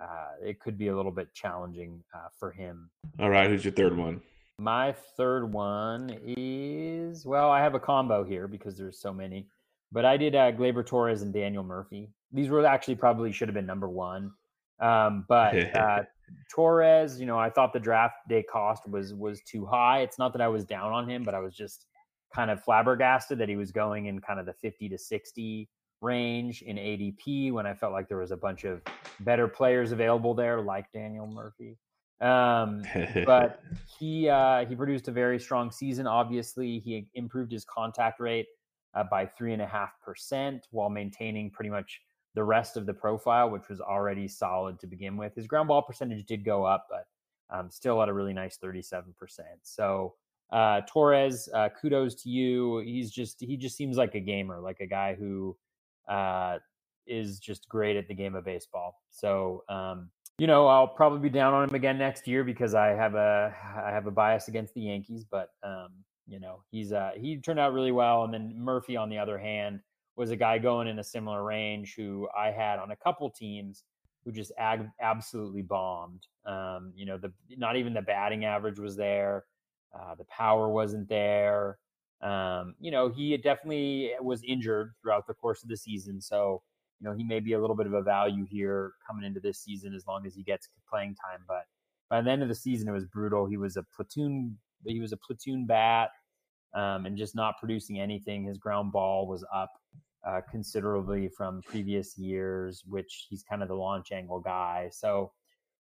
uh, it could be a little bit challenging uh, for him. All right, who's your third one? My third one is well, I have a combo here because there's so many, but I did uh, Gleyber Torres and Daniel Murphy. These were actually probably should have been number one, um, but (laughs) uh, Torres, you know, I thought the draft day cost was was too high. It's not that I was down on him, but I was just kind of flabbergasted that he was going in kind of the 50 to 60 range in ADP when I felt like there was a bunch of better players available there, like Daniel Murphy. Um, but (laughs) he uh, he produced a very strong season. Obviously, he improved his contact rate uh, by three and a half percent while maintaining pretty much the rest of the profile, which was already solid to begin with. His ground ball percentage did go up, but um, still at a really nice 37%. So uh, Torres, uh, kudos to you. He's just he just seems like a gamer, like a guy who uh, is just great at the game of baseball. So um, you know, I'll probably be down on him again next year because I have a I have a bias against the Yankees. But um, you know, he's uh, he turned out really well. And then Murphy, on the other hand, was a guy going in a similar range who I had on a couple teams who just ag- absolutely bombed. Um, you know, the not even the batting average was there. Uh, the power wasn't there. Um, you know, he definitely was injured throughout the course of the season. So, you know, he may be a little bit of a value here coming into this season as long as he gets playing time. But by the end of the season, it was brutal. He was a platoon. He was a platoon bat, um, and just not producing anything. His ground ball was up uh, considerably from previous years, which he's kind of the launch angle guy. So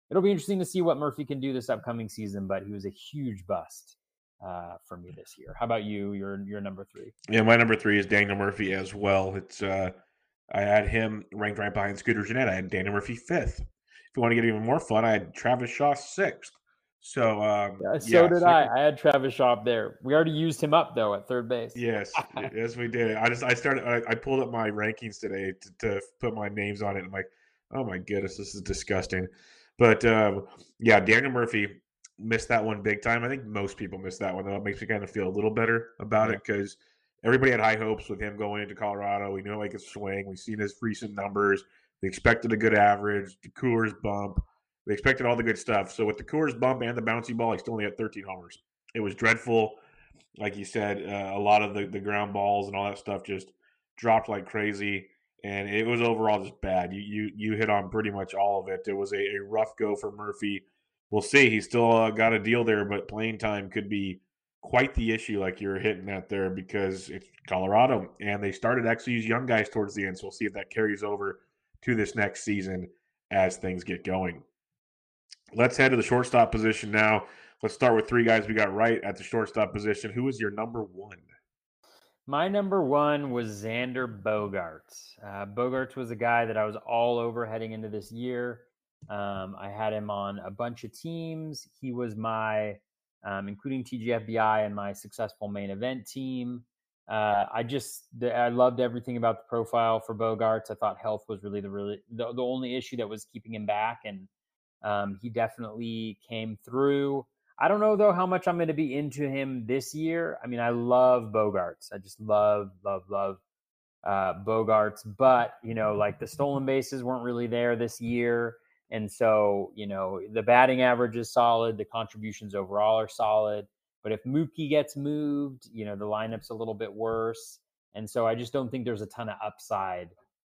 it'll be interesting to see what Murphy can do this upcoming season, but he was a huge bust uh, for me this year. How about you? Your your number three? Yeah, my number three is Daniel Murphy as well. It's uh, I had him ranked right behind Scooter Gennett. I had Daniel Murphy fifth. If you want to get even more fun, I had Travis Shaw sixth. So um, yeah, so yeah, did so I. I had Travis Shaw up there. We already used him up though at third base. Yes, yes, we did. I just I started. I, I pulled up my rankings today to, to, put my names on it. I'm like, oh my goodness, this is disgusting. But um, yeah, Daniel Murphy missed that one big time. I think most people missed that one though. It makes me kind of feel a little better about yeah. it because everybody had high hopes with him going into Colorado. We knew he could swing. We've seen his recent numbers. We expected a good average, the Coors bump. We expected all the good stuff. So with the Coors bump and the bouncy ball, he still only had 13 homers. It was dreadful. Like you said, uh, a lot of the, the ground balls and all that stuff just dropped like crazy and it was overall just bad. You you you hit on pretty much all of it. It was a, a rough go for Murphy. We'll see. He's still uh, got a deal there, but playing time could be quite the issue, like you're hitting at there, because it's Colorado, and they started actually use young guys towards the end. So we'll see if that carries over to this next season as things get going. Let's head to the shortstop position now. Let's start with three guys we got right at the shortstop position. Who is your number one? My number one was Xander Bogaerts. Uh, Bogaerts was a guy that I was all over heading into this year. Um, I had him on a bunch of teams. He was my, um, including TGFBI and my successful main event team. Uh, I just I loved everything about the profile for Bogaerts. I thought health was really the really the, the only issue that was keeping him back, and um, he definitely came through. I don't know though how much I'm going to be into him this year. I mean, I love Bogaerts. I just love, love, love uh, Bogaerts. But you know, like the stolen bases weren't really there this year, and so you know the batting average is solid. The contributions overall are solid. But if Mookie gets moved, you know the lineup's a little bit worse, and so I just don't think there's a ton of upside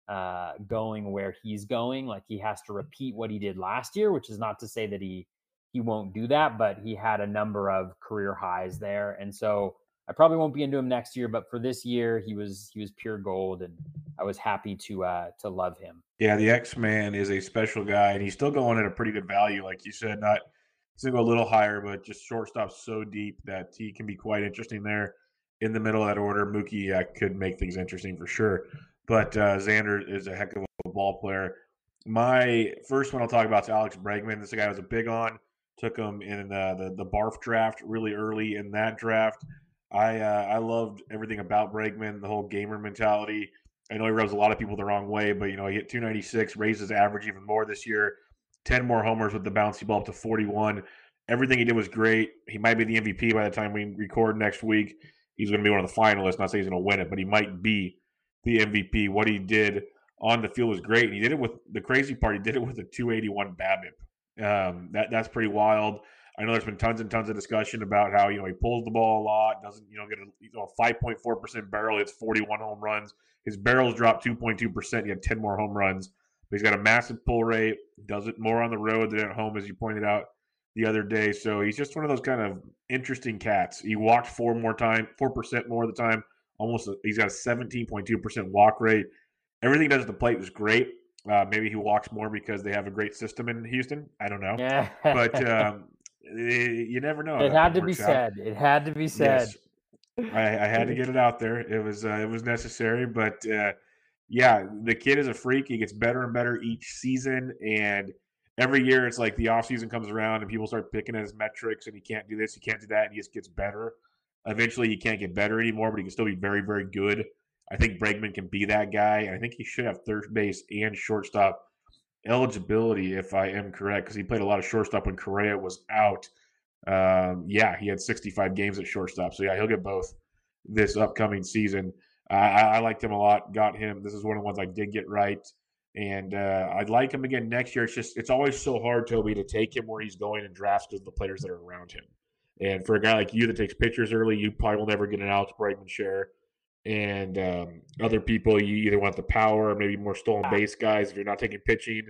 uh, going where he's going. Like he has to repeat what he did last year, which is not to say that he he won't do that, but he had a number of career highs there. And so I probably won't be into him next year, but for this year, he was he was pure gold, and I was happy to uh, to love him. Yeah, the X Man is a special guy, and he's still going at a pretty good value, like you said. Not he's gonna go a little higher, but just shortstop so deep that he can be quite interesting there in the middle of that order. Mookie uh, could make things interesting for sure, but uh, Xander is a heck of a ball player. My first one I'll talk about is Alex Bregman. This guy I was a big on. Took him in the, the the barf draft really early in that draft. I uh, I loved everything about Bregman, the whole gamer mentality. I know he rubs a lot of people the wrong way, but you know he hit 296, raised his average even more this year. 10 more homers with the bouncy ball up to 41. Everything he did was great. He might be the MVP by the time we record next week. He's going to be one of the finalists. Not saying he's going to win it, but he might be the MVP. What he did on the field was great. And he did it with the crazy part. He did it with a 281 BABIP. Um, that that's pretty wild. I know there's been tons and tons of discussion about how you know he pulls the ball a lot, doesn't you know get a you know 5.4 percent barrel, hits 41 home runs. His barrels dropped 2.2 percent. He had 10 more home runs. But he's got a massive pull rate. Does it more on the road than at home, as you pointed out the other day. So he's just one of those kind of interesting cats. He walked four more time, four percent more of the time. Almost, he's got a 17.2 percent walk rate. Everything he does at the plate was great. Uh, maybe he walks more because they have a great system in Houston. I don't know. Yeah. but (laughs) um, you never know. It had to be out. said. It had to be said. Yes. I, I, had to (laughs) get it out there. It was uh, it was necessary, but uh, yeah, the kid is a freak. He gets better and better each season, and every year it's like the off season comes around and people start picking at his metrics, and he can't do this, he can't do that, and he just gets better. Eventually, he can't get better anymore, but he can still be very, very good. I think Bregman can be that guy, and I think he should have third base and shortstop eligibility, if I am correct, because he played a lot of shortstop when Correa was out. Um, yeah, he had 65 games at shortstop. So, yeah, he'll get both this upcoming season. I, I liked him a lot, got him. This is one of the ones I did get right. And uh, I'd like him again next year. It's just, it's always so hard, Toby, to take him where he's going in drafts because of the players that are around him. And for a guy like you that takes pictures early, you probably will never get an Alex Bregman share and um, other people you either want the power or maybe more stolen base guys if you're not taking pitching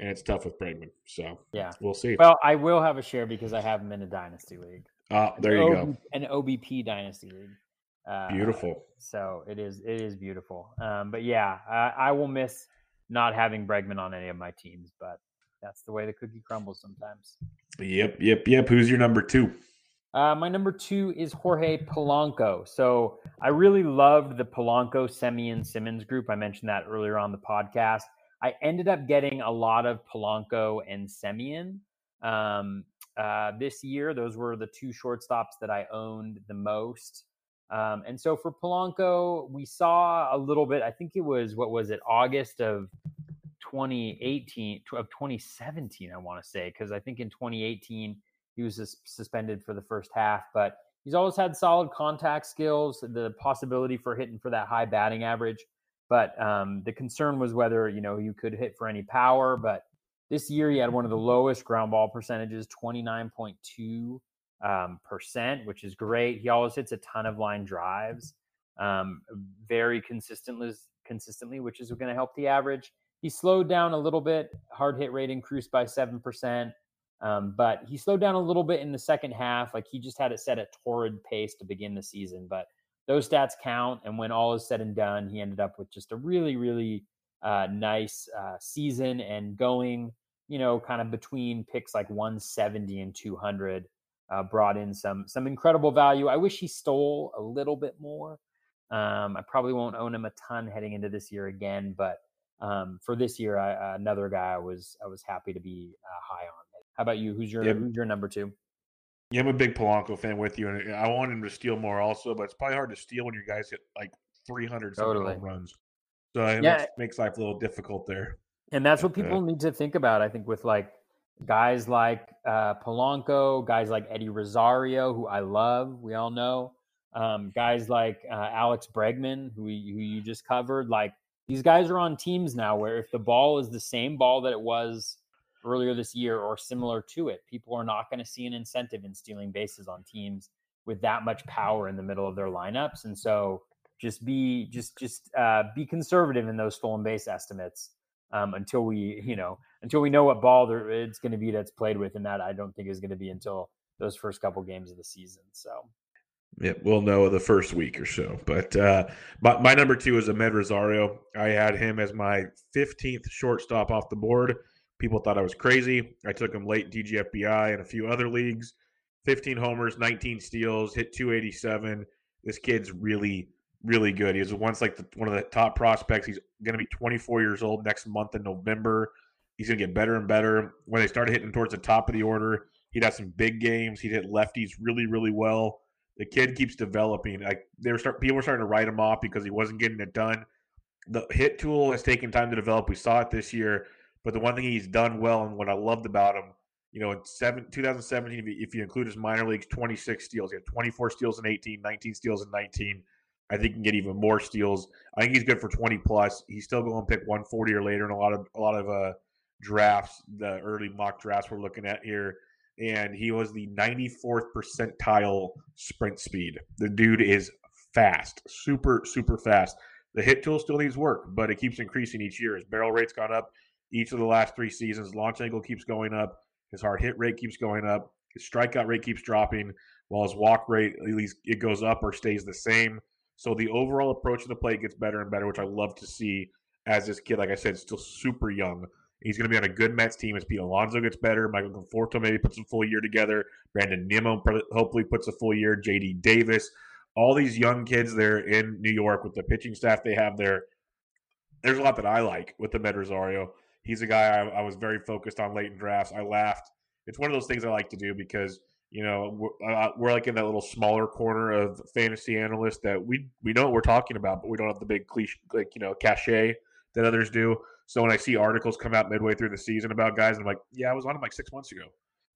and it's tough with Bregman. So yeah, we'll see. Well, I will have a share because I have him in a dynasty league. Oh, there you go. An OBP dynasty league. Uh, beautiful. So it is. It is beautiful. Um, but yeah, I, I, will miss not having Bregman on any of my teams, but that's the way the cookie crumbles sometimes. Yep. Yep. Yep. Who's your number two? Uh, my number two is Jorge Polanco. So I really loved the Polanco, Semien, Simmons group. I mentioned that earlier on the podcast. I ended up getting a lot of Polanco and Semien um, uh, this year. Those were the two shortstops that I owned the most. Um, and so for Polanco, we saw a little bit. I think it was what was it, August of 2018 of 2017, I want to say, because I think in 2018 he was suspended for the first half, but he's always had solid contact skills, the possibility for hitting for that high batting average. But um, the concern was whether, you know, you could hit for any power. But this year he had one of the lowest ground ball percentages, 29.2 um, percent, which is great. He always hits a ton of line drives, um, very consistently, consistently, which is going to help the average. He slowed down a little bit. Hard hit rate increased by seven percent. Um, but he slowed down a little bit in the second half. Like he just had it set at torrid pace to begin the season. But those stats count. And when all is said and done, he ended up with just a really, really uh, nice uh, season and going, you know, kind of between picks like 170 and 200. Uh, brought in some some incredible value. I wish he stole a little bit more. Um, I probably won't own him a ton heading into this year again, but um, for this year, I, another guy I was I was happy to be uh, high on. How about you? Who's your yeah. who's your number two? Yeah, I'm a big Polanco fan with you, and I want him to steal more also, but it's probably hard to steal when your guys hit like 300 totally. runs. So it yeah. makes, makes life a little difficult there. And that's what people uh, need to think about. I think with like guys like uh, Polanco, guys like Eddie Rosario, who I love, we all know, um, guys like uh, Alex Bregman, who, we, who you just covered. Like these guys are on teams now where if the ball is the same ball that it was earlier this year or similar to it. People are not going to see an incentive in stealing bases on teams with that much power in the middle of their lineups. And so just be just just uh, be conservative in those stolen base estimates um, until we you know until we know what ball there, it's going to be that's played with, and that I don't think is going to be until those first couple games of the season. So. Yeah, we'll know the first week or so. But uh, my, my number two is Amed Rosario. I had him as my 15th shortstop off the board. People thought I was crazy. I took him late TGFBI and a few other leagues. 15 homers, 19 steals, hit 287. This kid's really, really good. He was once like the, one of the top prospects. He's going to be 24 years old next month in November. He's going to get better and better. When they started hitting towards the top of the order, he'd have some big games. He'd hit lefties really, really well. The kid keeps developing. Like they were start, people were starting to write him off because he wasn't getting it done. The hit tool has taken time to develop. We saw it this year, but the one thing he's done well and what I loved about him you know, in seven, 2017, if you include his minor leagues, 26 steals. He had 24 steals in 18, 19 steals in 19. I think he can get even more steals. I think he's good for 20 plus. He's still going to pick 140 or later in a lot of a lot of uh, drafts, the early mock drafts we're looking at here. And he was the 94th percentile sprint speed. The dude is fast, super, super fast. The hit tool still needs work, but it keeps increasing each year. His barrel rate's gone up each of the last three seasons. Launch angle keeps going up. His hard hit rate keeps going up. His strikeout rate keeps dropping, while his walk rate at least it goes up or stays the same. So the overall approach to the plate gets better and better, which I love to see. As this kid, like I said, still super young. He's going to be on a good Mets team as Pete Alonso gets better. Michael Conforto maybe puts a full year together. Brandon Nimmo hopefully puts a full year. JD Davis, all these young kids there in New York with the pitching staff they have there. There's a lot that I like with Amed Rosario he's a guy I, I, was very focused on late in drafts. I laughed. It's one of those things I like to do because you know we're, uh, we're like in that little smaller corner of fantasy analysts that we we know what we're talking about, but we don't have the big cliche like you know cachet that others do. So when I see articles come out midway through the season about guys, I'm like, yeah, I was on him like six months ago,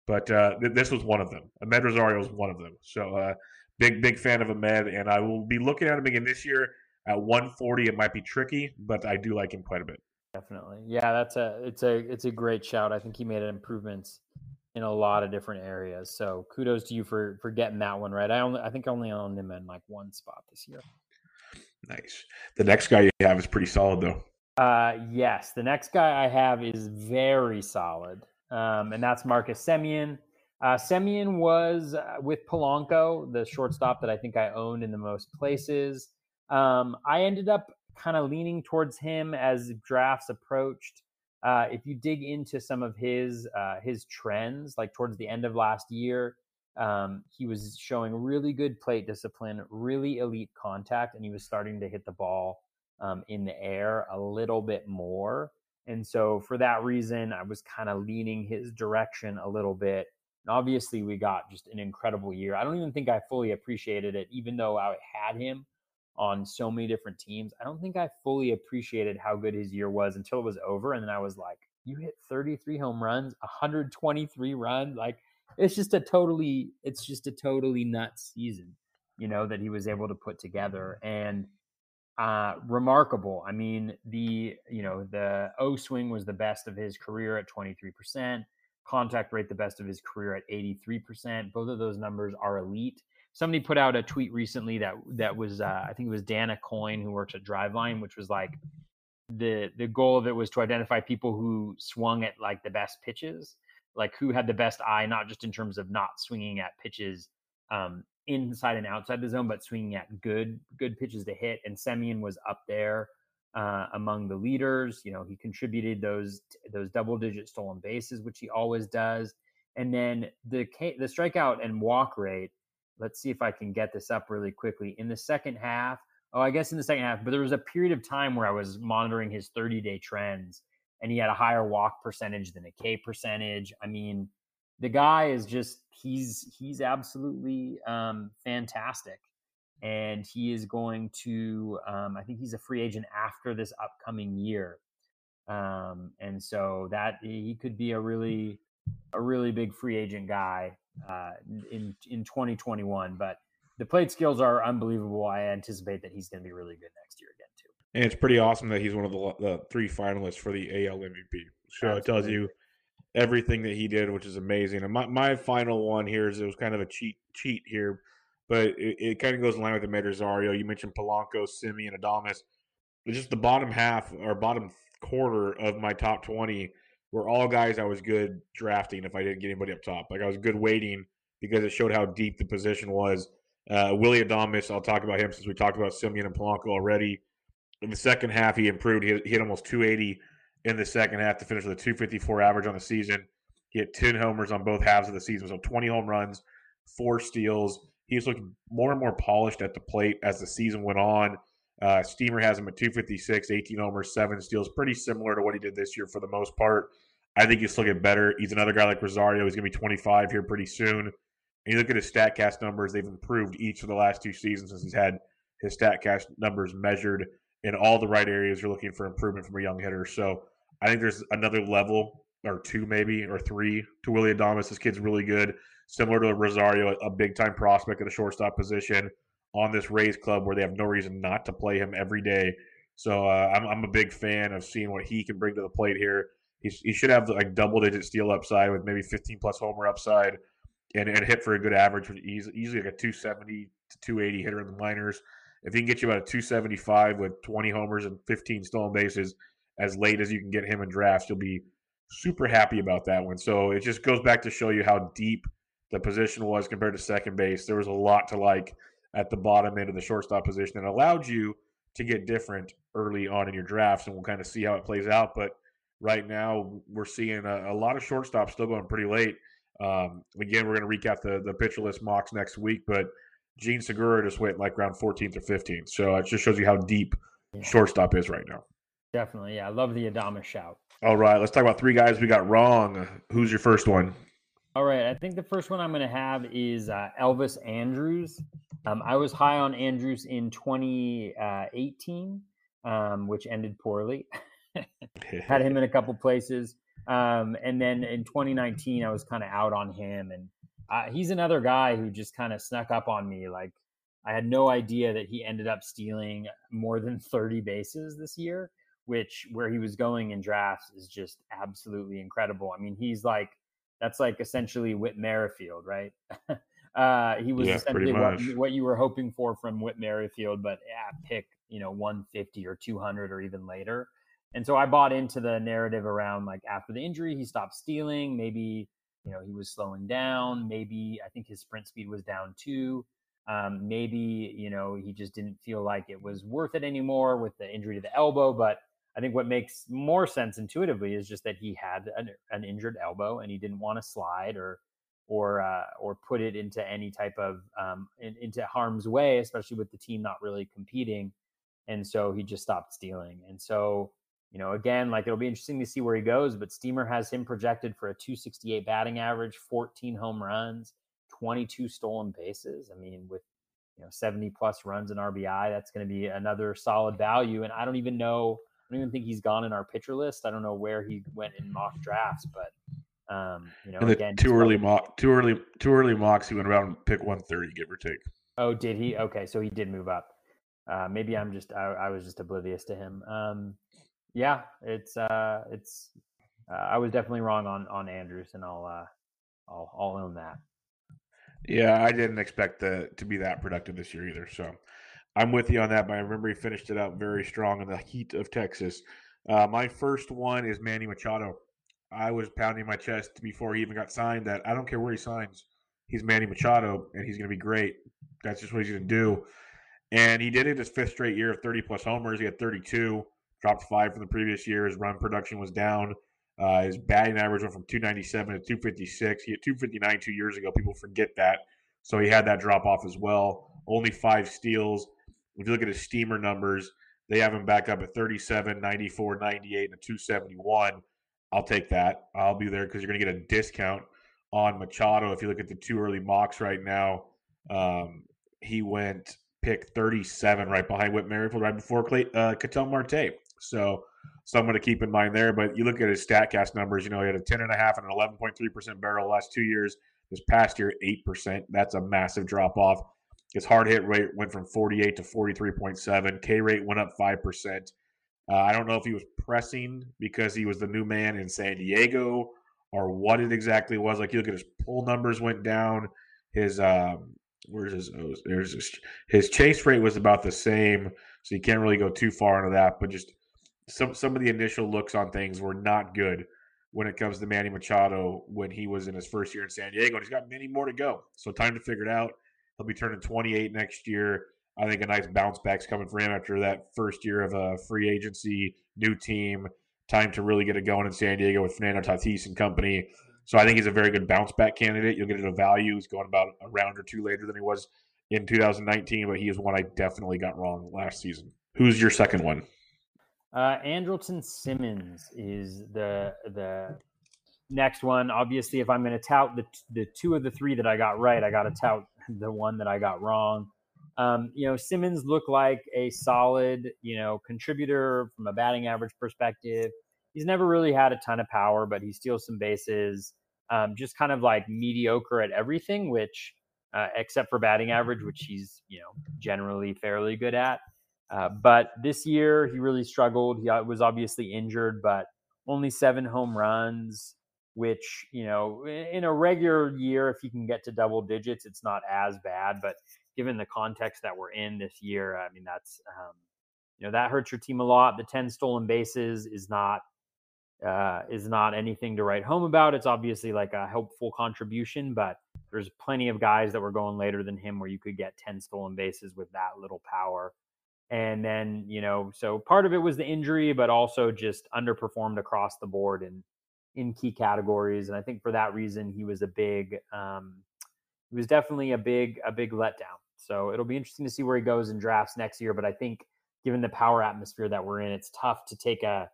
but uh, th- this was one of them. Amed Rosario was one of them. So uh, big big fan of Amed, and I will be looking at him again this year. At 140, it might be tricky, but I do like him quite a bit. Definitely. Yeah, that's a it's a it's a great shout. I think he made improvements in a lot of different areas. So kudos to you for for getting that one right. I only I think I only owned him in like one spot this year. Nice. The next guy you have is pretty solid though. Uh yes, the next guy I have is very solid. Um and that's Marcus Semien. Uh, Semien was uh, with Polanco, the shortstop that I think I owned in the most places. Um, I ended up kind of leaning towards him as drafts approached. Uh, if you dig into some of his uh, his trends, like towards the end of last year, um, he was showing really good plate discipline, really elite contact, and he was starting to hit the ball um, in the air a little bit more. And so, for that reason, I was kind of leaning his direction a little bit. And obviously, we got just an incredible year. I don't even think I fully appreciated it, even though I had him on so many different teams. I don't think I fully appreciated how good his year was until it was over. And then I was like, you hit 33 home runs, 123 runs. Like it's just a totally, it's just a totally nuts season, you know, that he was able to put together. And uh, remarkable. I mean, the you know the O swing was the best of his career at 23%. Contact rate the best of his career at 83%. Both of those numbers are elite somebody put out a tweet recently that that was uh, I think it was Dana Coyne who works at Driveline, which was like the the goal of it was to identify people who swung at like the best pitches, like who had the best eye, not just in terms of not swinging at pitches um, inside and outside the zone, but swinging at good good pitches to hit. And Semien was up there uh, among the leaders. You know, he contributed those those double digit stolen bases, which he always does. And then the the strikeout and walk rate let's see if I can get this up really quickly. In the second half, oh, I guess in the second half, but there was a period of time where I was monitoring his 30 day trends and he had a higher walk percentage than a K percentage. I mean, the guy is just, he's, he's absolutely um, fantastic. And he is going to, um, I think he's a free agent after this upcoming year. Um, and so that he could be a really, a really big free agent guy uh, in in 2021. But the plate skills are unbelievable. I anticipate that he's going to be really good next year again too. And it's pretty awesome that he's one of the, the three finalists for the AL MVP. So Absolutely. it tells you everything that he did, which is amazing. And my, my final one here is it was kind of a cheat cheat here, but it, it kind of goes in line with Amed Rosario. You mentioned Polanco, Simi, and Adames. just the bottom half or bottom quarter of my top 20 were all guys I was good drafting if I didn't get anybody up top. Like I was good waiting because it showed how deep the position was. Uh, Willy Adames, I'll talk about him since we talked about Semien and Polanco already. In the second half, he improved. He hit, he hit almost 280 in the second half to finish with a 254 average on the season. He hit 10 homers on both halves of the season, so 20 home runs, four steals. He's looked more and more polished at the plate as the season went on. Uh, Steamer has him at 256, 18 homers, seven steals, pretty similar to what he did this year for the most part. I think he'll still get better. He's another guy like Rosario. He's going to be 25 here pretty soon. And you look at his StatCast numbers; they've improved each of the last two seasons since he's had his StatCast numbers measured in all the right areas. You're looking for improvement from a young hitter. So I think there's another level or two, maybe or three to Willy Adames. This kid's really good, similar to Rosario, a big time prospect at a shortstop position on this Rays club where they have no reason not to play him every day. So uh, I'm, I'm a big fan of seeing what he can bring to the plate here. He's, he should have like double digit steal upside with maybe 15 plus homer upside and, and hit for a good average, easily, easily like a 270 to 280 hitter in the minors. If he can get you about a 275 with 20 homers and 15 stolen bases as late as you can get him in drafts, you'll be super happy about that one. So it just goes back to show you how deep the position was compared to second base. There was a lot to like at the bottom end of the shortstop position that allowed you to get different early on in your drafts, and we'll kind of see how it plays out. But right now, we're seeing a, a lot of shortstops still going pretty late. Um, again, we're going to recap the the pitcher list mocks next week, but Jean Segura just went like round 14th or 15th, so it just shows you how deep yeah. shortstop is right now. Definitely, yeah. I love the Adames shout. All right, let's talk about three guys we got wrong. Who's your first one? All right, I think the first one I'm going to have is uh, Elvis Andrus. Um, I was high on Andrews in 2018, um, which ended poorly. (laughs) (laughs) Had him in a couple places. Um, and then in 2019, I was kind of out on him. And uh, he's another guy who just kind of snuck up on me. Like, I had no idea that he ended up stealing more than 30 bases this year, which where he was going in drafts is just absolutely incredible. I mean, he's like, that's like essentially Whit Merrifield, right? (laughs) Uh, he was yeah, essentially what, what, you were hoping for from Whit Merrifield, but yeah, pick you know 150 or 200 or even later. And so I bought into the narrative around like after the injury, he stopped stealing. Maybe you know he was slowing down. Maybe I think his sprint speed was down too. Um, maybe you know he just didn't feel like it was worth it anymore with the injury to the elbow. But I think what makes more sense intuitively is just that he had an, an injured elbow and he didn't want to slide or or uh, or put it into any type of um, in, into harm's way, especially with the team not really competing. And so he just stopped stealing. And so you know, again, like it'll be interesting to see where he goes. But Steamer has him projected for a 268 batting average, 14 home runs, 22 stolen bases. I mean, with you know 70 plus runs in RBI, that's going to be another solid value. And I don't even know. I don't even think he's gone in our pitcher list. I don't know where he went in mock drafts, but um, you know, again, too early mock, too early, too early mocks. He went around pick one thirty, give or take. Oh, did he? Okay, so he did move up. Uh, maybe I'm just I, I, was just oblivious to him. Um, yeah, it's uh, it's uh, I was definitely wrong on on Andrus, and I'll uh, I'll I'll own that. Yeah, I didn't expect the, to be that productive this year either. So I'm with you on that. But I remember he finished it out very strong in the heat of Texas. Uh, my first one is Manny Machado. I was pounding my chest before he even got signed that I don't care where he signs. He's Manny Machado and he's going to be great. That's just what he's going to do. And he did it his fifth straight year of 30 plus homers. He had 32, dropped five from the previous year. His run production was down. Uh, his batting average went from 297 to 256. He had 259 two years ago. People forget that. So he had that drop off as well. Only five steals. If you look at his steamer numbers, they have him back up at 37, 94, 98, and a 271. I'll take that. I'll be there because you're going to get a discount on Machado. If you look at the two early mocks right now, um, he went pick 37 right behind Whit Merrifield, right before Clay, uh, Ketel Marte. So someone to keep in mind there. But you look at his StatCast numbers, you know, he had a 10.5 and a half an 11.3% barrel last two years. This past year, 8%. That's a massive drop off. His hard hit rate went from 48 to 43.7. K rate went up 5%. Uh, I don't know if he was pressing because he was the new man in San Diego or what it exactly was. Like you look at his pull numbers went down. His um, where's his oh, there's his, his chase rate was about the same, so you can't really go too far into that. But just some some of the initial looks on things were not good when it comes to Manny Machado when he was in his first year in San Diego, and he's got many more to go. So time to figure it out. He'll be turning 28 next year. I think a nice bounce back's coming for him after that first year of a free agency, new team, time to really get it going in San Diego with Fernando Tatis and company. So I think he's a very good bounce back candidate. You'll get it a value. He's going about a round or two later than he was in 2019, but he is one I definitely got wrong last season. Who's your second one? Uh, Andrelton Simmons is the the next one. Obviously, if I'm going to tout the the two of the three that I got right, I got to tout the one that I got wrong. Um, you know, Simmons looked like a solid, you know, contributor from a batting average perspective. He's never really had a ton of power, but he steals some bases. Um, just kind of like mediocre at everything, which uh, except for batting average, which he's you know generally fairly good at. Uh, but this year he really struggled. He uh, was obviously injured, but only seven home runs, which you know in a regular year, if you can get to double digits, it's not as bad. But given the context that we're in this year, I mean that's um, you know that hurts your team a lot. The ten stolen bases is not uh, is not anything to write home about. It's obviously like a helpful contribution, but there's plenty of guys that were going later than him where you could get 10 stolen bases with that little power. And then, you know, so part of it was the injury, but also just underperformed across the board and in key categories. And I think for that reason, he was a big, um, he was definitely a big, a big letdown. So it'll be interesting to see where he goes in drafts next year. But I think given the power atmosphere that we're in, it's tough to take a,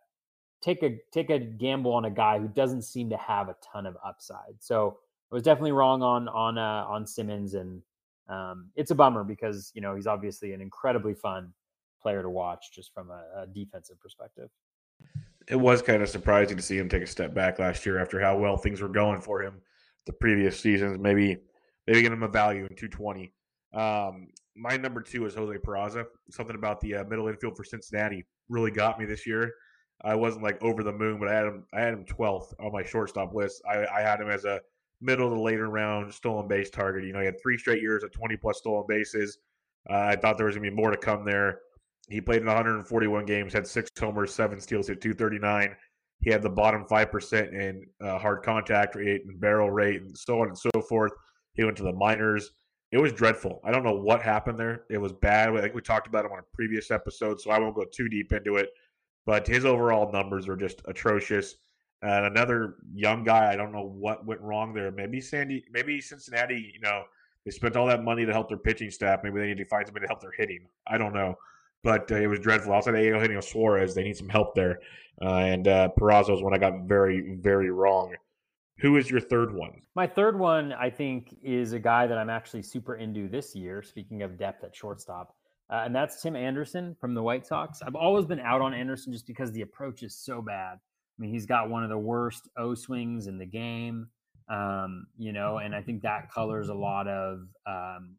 take a take a gamble on a guy who doesn't seem to have a ton of upside. So I was definitely wrong on on uh, on Simmons, and um, it's a bummer because you know he's obviously an incredibly fun player to watch just from a, a defensive perspective. It was kind of surprising to see him take a step back last year after how well things were going for him the previous seasons. Maybe maybe get him a value in 220. Um, my number two is Jose Peraza. Something about the uh, middle infield for Cincinnati really got me this year. I wasn't like over the moon, but I had him. I had him 12th on my shortstop list. I, I had him as a middle to later round stolen base target. You know, he had three straight years of 20 plus stolen bases. Uh, I thought there was going to be more to come there. He played in 141 games, had six homers, seven steals, hit 239. He had the bottom 5% in uh, hard contact rate and barrel rate and so on and so forth. He went to the minors. It was dreadful. I don't know what happened there. It was bad. I think we talked about him on a previous episode, so I won't go too deep into it but his overall numbers are just atrocious. And another young guy, I don't know what went wrong there. Maybe Sandy, maybe Cincinnati, you know, they spent all that money to help their pitching staff. Maybe they need to find somebody to help their hitting. I don't know. But uh, it was dreadful. Outside of Eugenio Suarez, they need some help there. Uh, and uh, Peraza is one I got very, very wrong. Who is your third one? My third one, I think, is a guy that I'm actually super into this year. Speaking of depth at shortstop, uh, and that's Tim Anderson from the White Sox. I've always been out on Anderson just because the approach is so bad. I mean, he's got one of the worst O swings in the game, um, you know, and I think that colors a lot of um,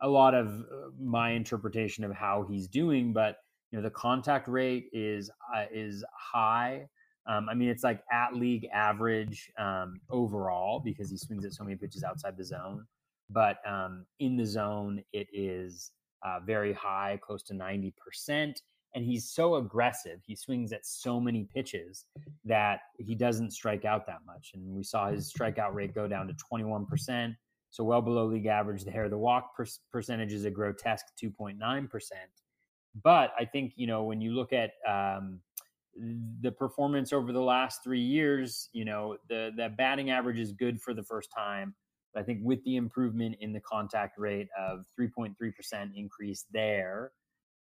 a lot of uh, my interpretation of how he's doing. But you know, the contact rate is uh, is high. Um, I mean, it's like at league average um, overall because he swings at so many pitches outside the zone. But um, in the zone, it is uh, very high, close to 90%. And he's so aggressive. He swings at so many pitches that he doesn't strike out that much. And we saw his strikeout rate go down to 21%. So well below league average the there. The walk per- percentage is a grotesque 2.9%. But I think, you know, when you look at um, the performance over the last three years, you know, the, the batting average is good for the first time. But I think with the improvement in the contact rate of 3.3% increase there,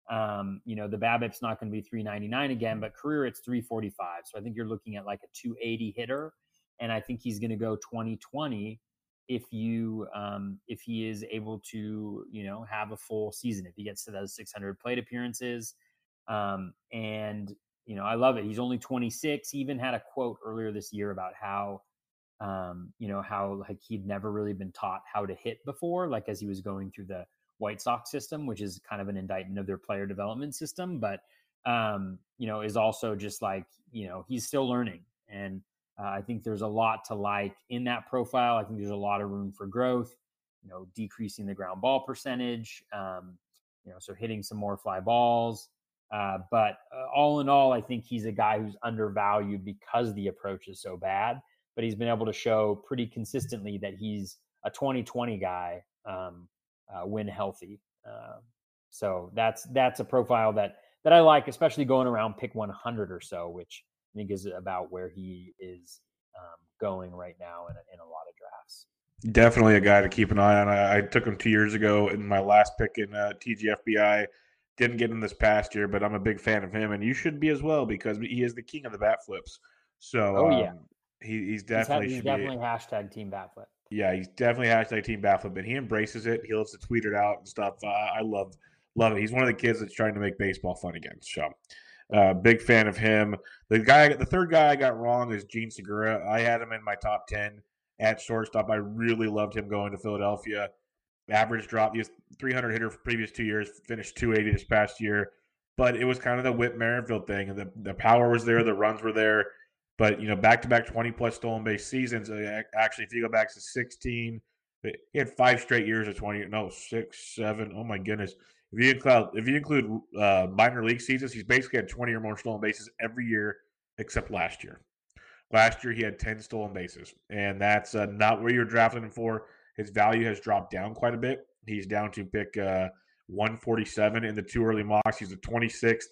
um, you know, the BABIP's not going to be 399 again, but career it's 345. So I think you're looking at like a 280 hitter. And I think he's going to go 2020 if you um, if he is able to you know have a full season if he gets to those 600 plate appearances um, and you know i love it he's only 26 he even had a quote earlier this year about how um, you know, how like he'd never really been taught how to hit before, like as he was going through the White Sox system, which is kind of an indictment of their player development system, but um, you know, is also just like, you know, he's still learning. And uh, I think there's a lot to like in that profile. I think there's a lot of room for growth, you know, decreasing the ground ball percentage, um, you know, so hitting some more fly balls. Uh, but uh, all in all, I think he's a guy who's undervalued because the approach is so bad but he's been able to show pretty consistently that he's a 2020 guy um, uh, when healthy. Uh, so that's that's a profile that that I like, especially going around pick 100 or so, which I think is about where he is um, going right now in a, in a lot of drafts. Definitely a guy to keep an eye on. I, I took him two years ago in my last pick in uh, TGFBI. Didn't get him this past year, but I'm a big fan of him, and you should be as well because he is the king of the bat flips. So, oh yeah, um, he, he's definitely he's, he's definitely be, hashtag team bat flip. Yeah, he's definitely hashtag team bat flip, and he embraces it. He loves to tweet it out and stuff. Uh, I love love it. He's one of the kids that's trying to make baseball fun again. So, uh, big fan of him. The guy, the third guy I got wrong is Jean Segura. I had him in my top ten at shortstop. I really loved him going to Philadelphia. Average drop. He was 300 hitter for previous two years. Finished 280 this past year. But it was kind of the Whit Merrifield thing. The, the power was there. The runs were there. But, you know, back to back 20 plus stolen base seasons. Uh, actually, if you go back to 16, he had five straight years of 20. No, six, seven. Oh, my goodness. If you include if you include uh, minor league seasons, he's basically had 20 or more stolen bases every year except last year. Last year, he had 10 stolen bases, and that's uh, not where you're drafting him for. His value has dropped down quite a bit. He's down to pick uh, 147 in the two early mocks. He's the 26th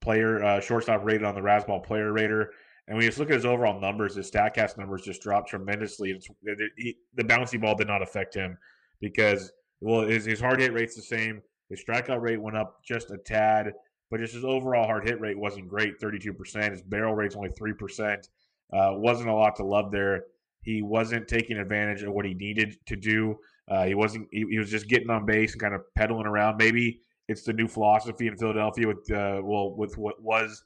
player, uh, shortstop rated on the Razzball Player Rater. And when you just look at his overall numbers, his Statcast numbers just dropped tremendously. It, it, it, the bouncy ball did not affect him because, well, his, his hard hit rate's the same. His strikeout rate went up just a tad, but just his overall hard hit rate wasn't great, 32%. His barrel rate's only 3%. Uh, wasn't a lot to love there. He wasn't taking advantage of what he needed to do. Uh, he wasn't. He, he, was just getting on base and kind of pedaling around. Maybe it's the new philosophy in Philadelphia with uh, well with what was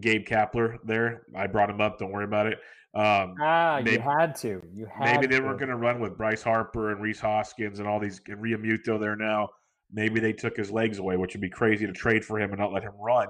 Gabe Kapler there. I brought him up. Don't worry about it. Um, ah, maybe, you had to. You had maybe they to. were going to run with Bryce Harper and Rhys Hoskins and all these and Realmuto there now. Maybe they took his legs away, which would be crazy to trade for him and not let him run.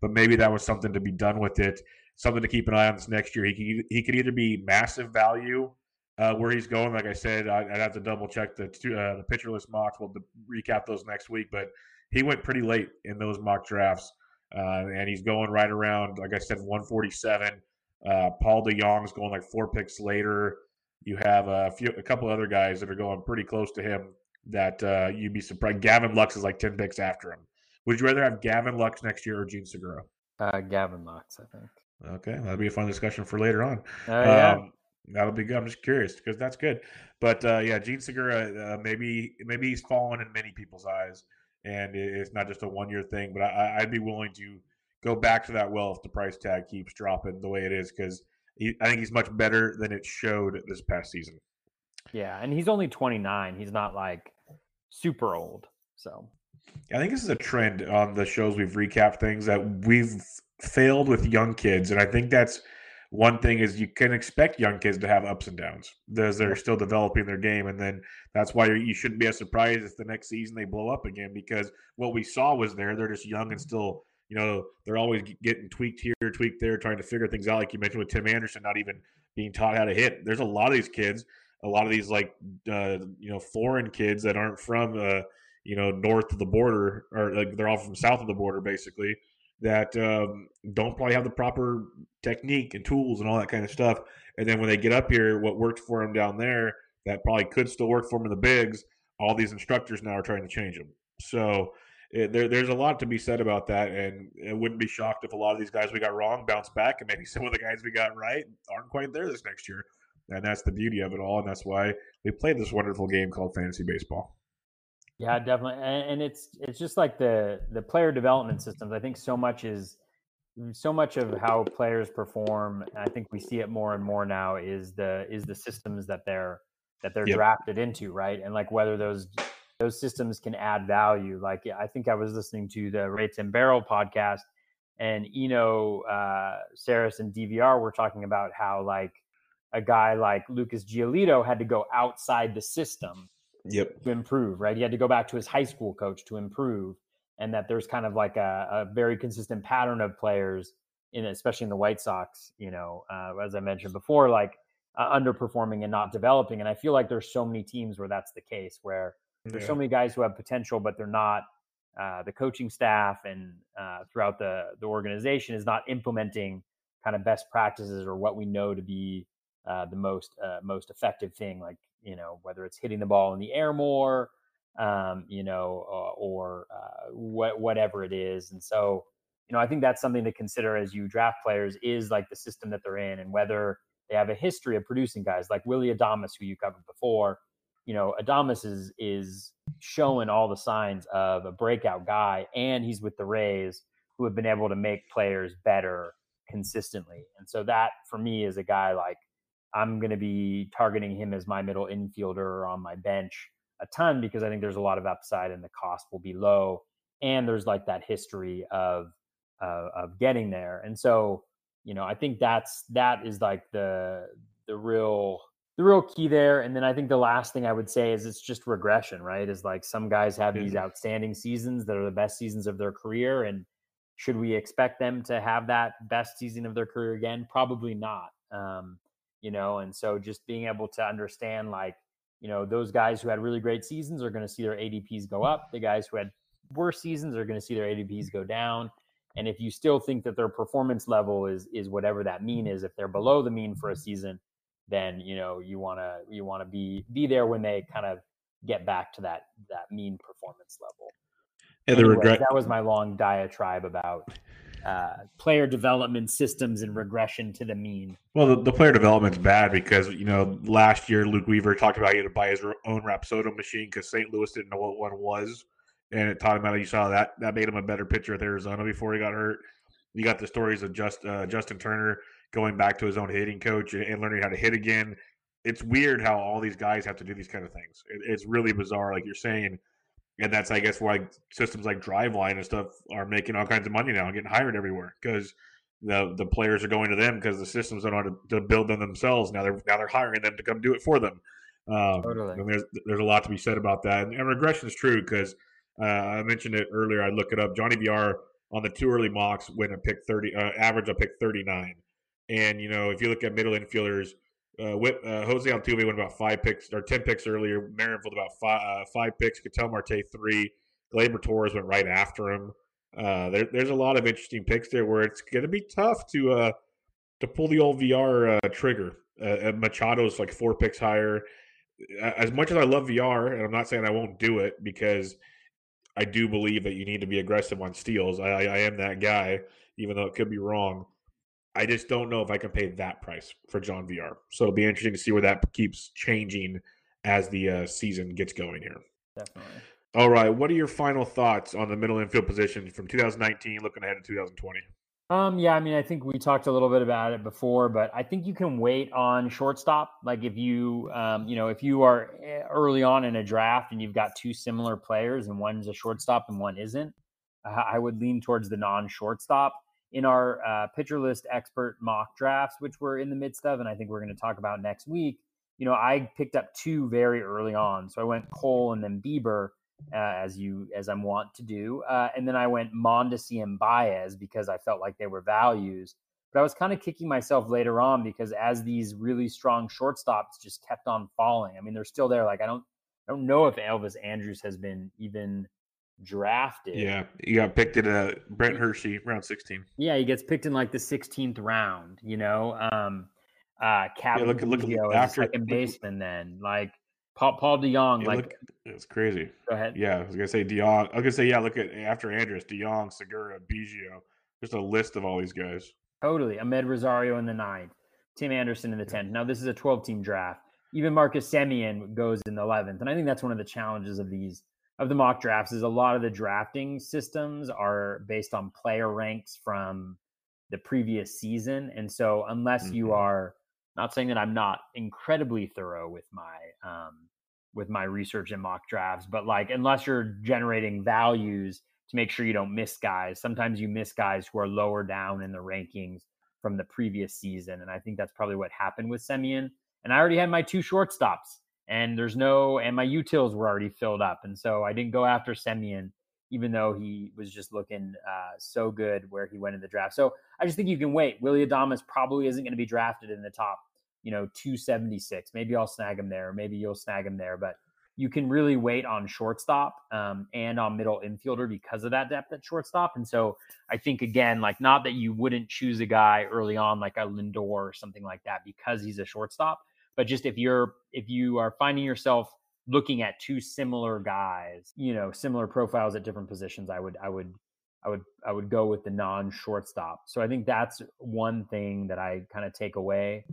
But maybe that was something to be done with it something to keep an eye on this next year. He could he could either be massive value uh, where he's going. Like I said, I, would have to double check the uh, the pitcher list mocks. We'll recap those next week. But he went pretty late in those mock drafts, uh, and he's going right around like I said, 147. Uh, Paul DeJong's going like four picks later. You have a few, a couple other guys that are going pretty close to him. That uh, you'd be surprised. Gavin Lux is like ten picks after him. Would you rather have Gavin Lux next year or Jean Segura? Uh, Gavin Lux, I think. Okay, that'll be a fun discussion for later on. Oh, yeah. Um, that'll be good. I'm just curious because that's good. But uh, yeah, Jean Segura, uh, maybe maybe he's fallen in many people's eyes, and it's not just a one year thing. But I, would be willing to go back to that well if the price tag keeps dropping the way it is because I think he's much better than it showed this past season. Yeah, and he's only 29. He's not like super old. So I think this is a trend on the shows we've recapped things that we've failed with young kids, and I think that's one thing is you can expect young kids to have ups and downs as they're still developing their game, and then that's why you shouldn't be as surprised if the next season they blow up again because what we saw was there. They're just young and still, you know, they're always getting tweaked here, tweaked there, trying to figure things out. Like you mentioned with Tim Anderson, not even being taught how to hit. There's a lot of these kids, a lot of these like uh, you know foreign kids that aren't from uh, you know north of the border or like they're all from south of the border basically that um, don't probably have the proper technique and tools and all that kind of stuff. And then when they get up here, what worked for them down there that probably could still work for them in the bigs, all these instructors now are trying to change them. So it, there, there's a lot to be said about that, and it wouldn't be shocked if a lot of these guys we got wrong bounce back, and maybe (laughs) some of the guys we got right aren't quite there this next year. And that's the beauty of it all, and that's why we play this wonderful game called fantasy baseball. Yeah, definitely, and, and it's it's just like the the player development systems. I think so much is so much of how players perform. I think we see it more and more now is the is the systems that they're that they're yep. drafted into, right? And like whether those those systems can add value. Like I think I was listening to the Rates and Barrel podcast, and Eno, uh, Sarris, and DVR were talking about how like a guy like Lucas Giolito had to go outside the system yep. to improve, right? He had to go back to his high school coach to improve, and that there's kind of like a, a very consistent pattern of players in, especially in the White Sox. You know, uh, as I mentioned before, like uh, underperforming and not developing. And I feel like there's so many teams where that's the case, where there's yeah. so many guys who have potential, but they're not. Uh, the coaching staff and uh, throughout the the organization is not implementing kind of best practices or what we know to be uh, the most uh, most effective thing, like you know whether it's hitting the ball in the air more, um, you know, uh, or uh, what, whatever it is. And so, you know, I think that's something to consider as you draft players is like the system that they're in and whether they have a history of producing guys like Willy Adames who you covered before. You know, Adames is is showing all the signs of a breakout guy, and he's with the Rays, who have been able to make players better consistently. And so that for me is a guy like I'm going to be targeting him as my middle infielder on my bench a ton because I think there's a lot of upside and the cost will be low. And there's like that history of uh, of getting there. And so, you know, I think that's that is like the the real the real key there. And then I think the last thing I would say is it's just regression, right? Is like some guys have these outstanding seasons that are the best seasons of their career. And should we expect them to have that best season of their career again? Probably not. Um, you know, and so just being able to understand like you know, those guys who had really great seasons are going to see their ADPs go up. The guys who had worse seasons are going to see their ADPs go down. And if you still think that their performance level is is whatever that mean is, if they're below the mean for a season, then you know you want to you want to be be there when they kind of get back to that that mean performance level. Yeah, the anyway, regret that was my long diatribe about uh, player development systems and regression to the mean. Well, the, the, player development's bad because you know last year Luke Weaver talked about he had to buy his own Rapsodo machine because St. Louis didn't know what one was, and it taught him how you saw that that made him a better pitcher with Arizona before he got hurt. You got the stories of just uh, Justin Turner going back to his own hitting coach and learning how to hit again. It's weird how all these guys have to do these kind of things. It, it's really bizarre, like you're saying and that's I guess why systems like Driveline and stuff are making all kinds of money now and getting hired everywhere because the the players are going to them because the systems don't know how to, to, build them themselves. Now they're now they're hiring them to come do it for them. Um, totally. And there's there's a lot to be said about that. And, and regression is true because uh, I mentioned it earlier. I look it up. Johnny Villar on the two early mocks went a pick thirty uh, average a pick thirty nine. And you know if you look at middle infielders, uh, uh, Jose Altuve went about five picks or ten picks earlier. Merrifield about five, uh, five picks. Ketel Marte three. Gleyber Torres went right after him. Uh, there, there's a lot of interesting picks there where it's going to be tough to uh, to pull the old Villar uh, trigger. Uh, Machado's like four picks higher. As much as I love Villar, and I'm not saying I won't do it because I do believe that you need to be aggressive on steals. I, I am that guy, even though it could be wrong. I just don't know if I can pay that price for John Villar. So it'll be interesting to see where that keeps changing as the uh, season gets going here. Definitely. All right. What are your final thoughts on the middle infield position from 2019 looking ahead to 2020? Um, yeah, I mean, I think we talked a little bit about it before, but I think you can wait on shortstop. Like if you, um, you know, if you are eh, early on in a draft and you've got two similar players and one's a shortstop and one isn't, I would lean towards the non-shortstop in our uh, pitcher list expert mock drafts, which we're in the midst of, and I think we're going to talk about next week. You know, I picked up two very early on, so I went Cole and then Bieber, uh, as you as I'm wont to do, uh, and then I went Mondesi and Baez because I felt like they were values. But I was kind of kicking myself later on because as these really strong shortstops just kept on falling. I mean, they're still there. Like I don't I don't know if Elvis Andrus has been even drafted. Yeah, he got picked at uh, Brent Hershey, round 16. Yeah, he gets picked in like the 16th round, you know. Um, uh, Cap yeah, look, look, look, after second baseman, then like Paul, Paul DeJong, yeah, like look, it's crazy. Go ahead. Yeah, I was gonna say DeJong. I was gonna say yeah. Look at after Andrus, DeJong, Segura, Biggio. Just a list of all these guys. Totally. Amed Rosario in the ninth, Tim Anderson in the tenth. Now this is a 12 team draft. Even Marcus Semien goes in the 11th, and I think that's one of the challenges of these of the mock drafts is a lot of the drafting systems are based on player ranks from the previous season and so unless mm-hmm. you are not saying that i'm not incredibly thorough with my um, with my research and mock drafts but like unless you're generating values to make sure you don't miss guys sometimes you miss guys who are lower down in the rankings from the previous season and i think that's probably what happened with Semien and i already had my two shortstops and there's no and my utils were already filled up and so i didn't go after Semien even though he was just looking uh, so good where he went in the draft so i just think you can wait willy adames probably isn't going to be drafted in the top you know 276 maybe i'll snag him there maybe you'll snag him there but you can really wait on shortstop um, and on middle infielder because of that depth at shortstop. And so I think again, like not that you wouldn't choose a guy early on like a Lindor or something like that because he's a shortstop, but just if you're if you are finding yourself looking at two similar guys, you know, similar profiles at different positions, I would I would I would I would go with the non shortstop. So I think that's one thing that I kind of take away.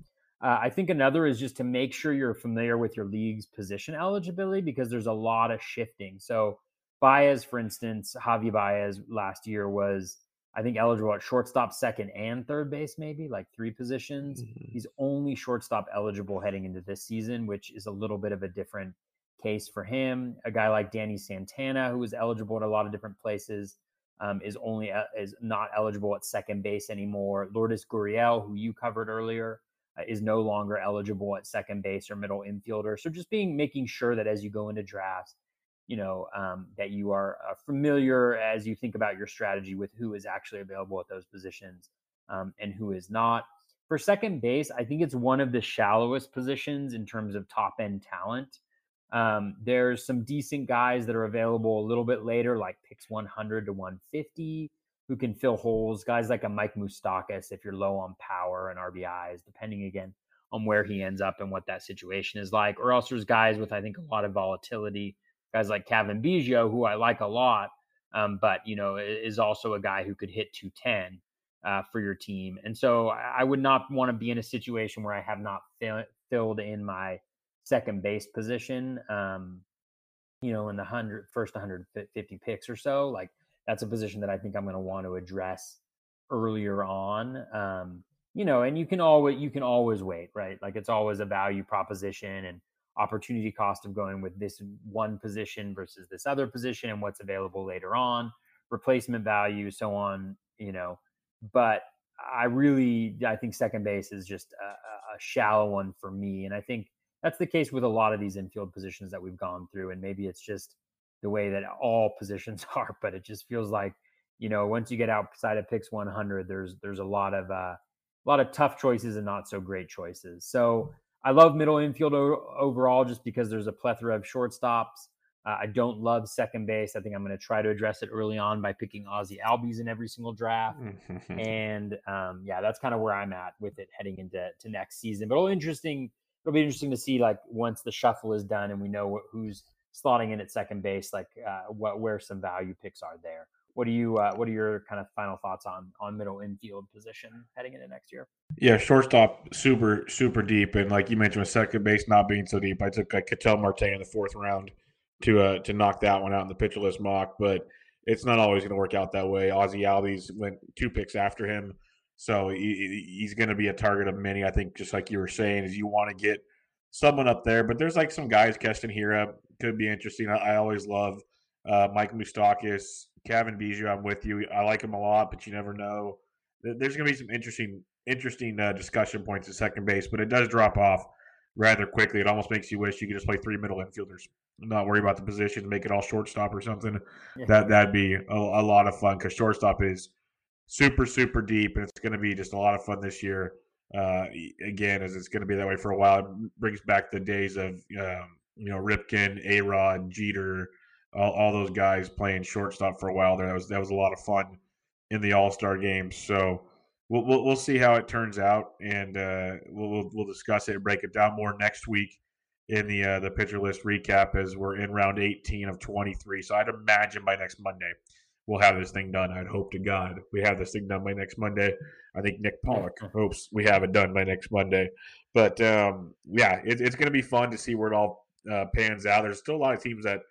Uh, I think another is just to make sure you're familiar with your league's position eligibility because there's a lot of shifting. So Baez, for instance, Javi Baez last year was I think eligible at shortstop, second, and third base, maybe like three positions. Mm-hmm. He's only shortstop eligible heading into this season, which is a little bit of a different case for him. A guy like Danny Santana, who was eligible at a lot of different places, um, is only uh, is not eligible at second base anymore. Lourdes Gurriel, who you covered earlier, uh, is no longer eligible at second base or middle infielder. So just being making sure that as you go into drafts, you know um, that you are uh, familiar as you think about your strategy with who is actually available at those positions um, and who is not. For second base, I think it's one of the shallowest positions in terms of top end talent. Um, there's some decent guys that are available a little bit later, like picks 100 to 150, who can fill holes. Guys like a Mike Moustakas, if you're low on power and RBIs, depending again on where he ends up and what that situation is like. Or else there's guys with, I think, a lot of volatility. Guys like Cavan Biggio, who I like a lot, um, but you know is also a guy who could hit 210 uh, for your team. And so I would not want to be in a situation where I have not fill, filled in my second base position, um, you know, in the hundred first 150 picks or so, like that's a position that I think I'm going to want to address earlier on. Um, you know, and you can always you can always wait, right? Like it's always a value proposition and opportunity cost of going with this one position versus this other position and what's available later on, replacement value, so on. You know, but I really I think second base is just a, a shallow one for me, and I think that's the case with a lot of these infield positions that we've gone through. And maybe it's just the way that all (laughs) positions are, but it just feels like, you know, once you get outside of picks 100, there's, there's a lot of, uh, a lot of tough choices and not so great choices. So I love middle infield o- overall just because there's a plethora of shortstops. Uh, I don't love second base. I think I'm going to try to address it early on by picking Ozzie Albies in every single draft. and um, yeah, that's kind of where I'm at with it heading into to next season. But all interesting it'll be interesting to see like once the shuffle is done and we know what, who's slotting in at second base, like uh, what where some value picks are there. What do you uh, what are your kind of final thoughts on on middle infield position heading into next year? Yeah, shortstop super super deep, and like you mentioned, with second base not being so deep, I took like Ketel Marte in the fourth round to uh to knock that one out in the pitcher list mock, but it's not always going to work out that way. Ozzie Albies went two picks after him. So he, he's going to be a target of many. I think, just like you were saying, is you want to get someone up there. But there's like some guys, Keston Hiura could be interesting. I, I always love uh, Mike Moustakas, Cavan Biggio. I'm with you. I like him a lot, but you never know. There's going to be some interesting, interesting uh, discussion points at second base, but it does drop off rather quickly. It almost makes you wish you could just play three middle infielders, not worry about the position, make it all shortstop or something. Yeah. That that'd be a, a lot of fun because shortstop is super super deep, and it's going to be just a lot of fun this year. Uh, again, as it's going to be that way for a while, it brings back the days of um, you know Ripken, A Rod, Jeter, all, all, those guys playing shortstop for a while there. That was that was a lot of fun in the All Star games. So we'll, we'll, we'll see how it turns out, and uh, we'll, we'll, we'll discuss it and break it down more next week in the uh, the pitcher list recap as we're in round 18 of 23. So I'd imagine by next Monday we'll have this thing done. I'd hope to God we have this thing done by next Monday. I think Nick Pollack hopes we have it done by next Monday. But um, yeah, it, it's going to be fun to see where it all uh, pans out. There's still a lot of teams that,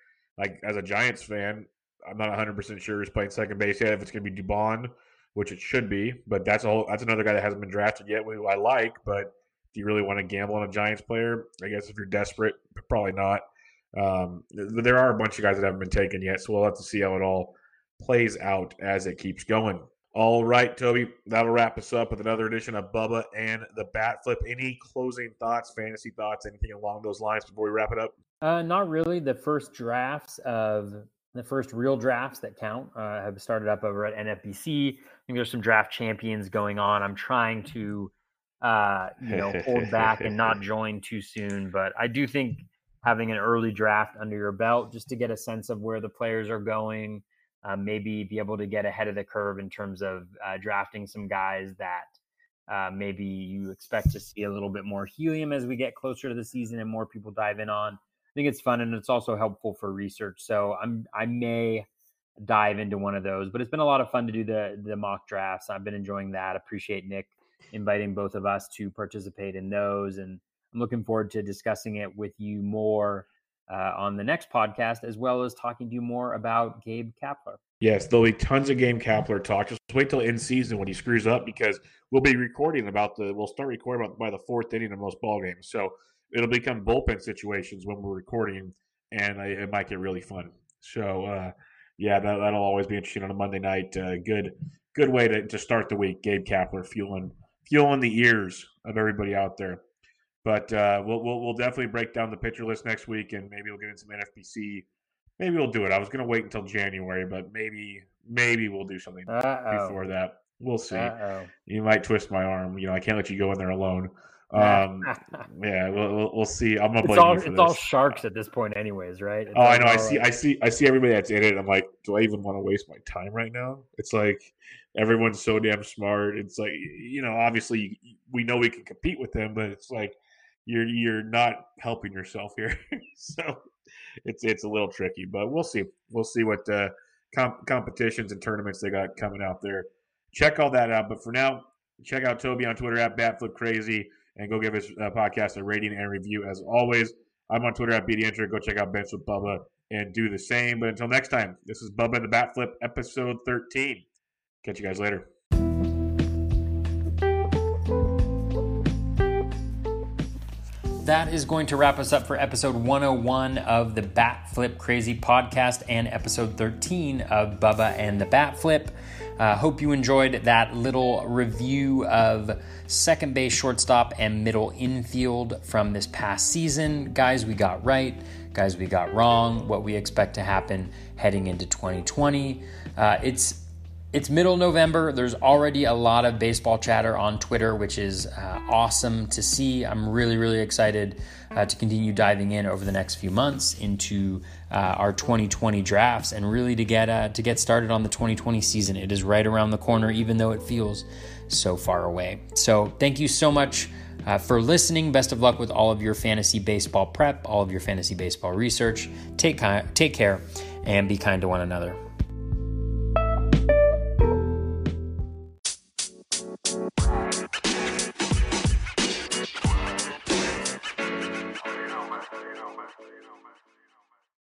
like, as a Giants fan, I'm not 100 percent sure who's playing second base yet. If it's going to be Dubon, which it should be, but that's all. That's another guy that hasn't been drafted yet, who I like. But do you really want to gamble on a Giants player? I guess if you're desperate, probably not. Um, there are a bunch of guys that haven't been taken yet, so we'll have to see how it all plays out as it keeps going. All right, Toby, that'll wrap us up with another edition of Bubba and the Bat Flip. Any closing thoughts, fantasy thoughts, anything along those lines before we wrap it up? Uh, not really. The first drafts of the first real drafts that count uh, have started up over at NFBC. I think there's some draft champions going on. I'm trying to, uh, you know, hold back and not (laughs) join too soon, but I do think having an early draft under your belt just to get a sense of where the players are going um, maybe be able to get ahead of the curve in terms of uh, drafting some guys that uh, maybe you expect to see a little bit more helium as we get closer to the season and more people dive in on. I think it's fun and it's also helpful for research. So I'm I may dive into one of those, but it's been a lot of fun to do the the mock drafts. I've been enjoying that. Appreciate Nick inviting both of us to participate in those, and I'm looking forward to discussing it with you more uh, on the next podcast, as well as talking to you more about Gabe Kapler. Yes, there'll be tons of Gabe Kapler talk. Just wait till in season when he screws up because we'll be recording about the. We'll start recording about by the fourth inning of most ball games, so it'll become bullpen situations when we're recording, and I, it might get really fun. So uh, yeah, that, will always be interesting on a Monday night. Uh, good good way to, to start the week. Gabe Kapler fueling fueling the ears of everybody out there. But uh, we'll, we'll, we'll definitely break down the pitcher list next week, and maybe we'll get into some NFBC. Maybe we'll do it. I was going to wait until January, but maybe maybe we'll do something Uh-oh. before that. We'll see. Uh-oh. You might twist my arm. You know, I can't let you go in there alone. Um, yeah, we'll, we'll, we'll see. I'm gonna blame it's all, you for it's this. all sharks at this point, anyways, right? It's oh, I know. I see. Right. I see. I see everybody that's in it. I'm like, do I even want to waste my time right now? It's like everyone's so damn smart. It's like you know, obviously we know we can compete with them, but it's like you're you're not helping yourself here. (laughs) so it's it's a little tricky, but we'll see. We'll see what uh, comp- competitions and tournaments they got coming out there. Check all that out. But for now, check out Toby on Twitter at BatFlipCrazy and go give his uh, podcast a rating and review as always. I'm on Twitter at BDenter. Go check out Bench with Bubba and do the same. But until next time, this is Bubba and the Bat Flip, episode 13. Catch you guys later. that is going to wrap us up for episode 101 of the Bat Flip Crazy podcast and episode 13 of Bubba and the Bat Flip. Uh, hope you enjoyed that little review of second base, shortstop, and middle infield from this past season. Guys, we got right. Guys, we got wrong. What we expect to happen heading into 2020. Uh, it's it's middle November. There's already a lot of baseball chatter on Twitter, which is uh, awesome to see. I'm really, really excited uh, to continue diving in over the next few months into uh, our 2020 drafts and really to get uh, to get started on the 2020 season. It is right around the corner, even though it feels so far away. So, thank you so much. Uh, for listening, best of luck with all of your fantasy baseball prep, all of your fantasy baseball research. Take, take care and be kind to one another.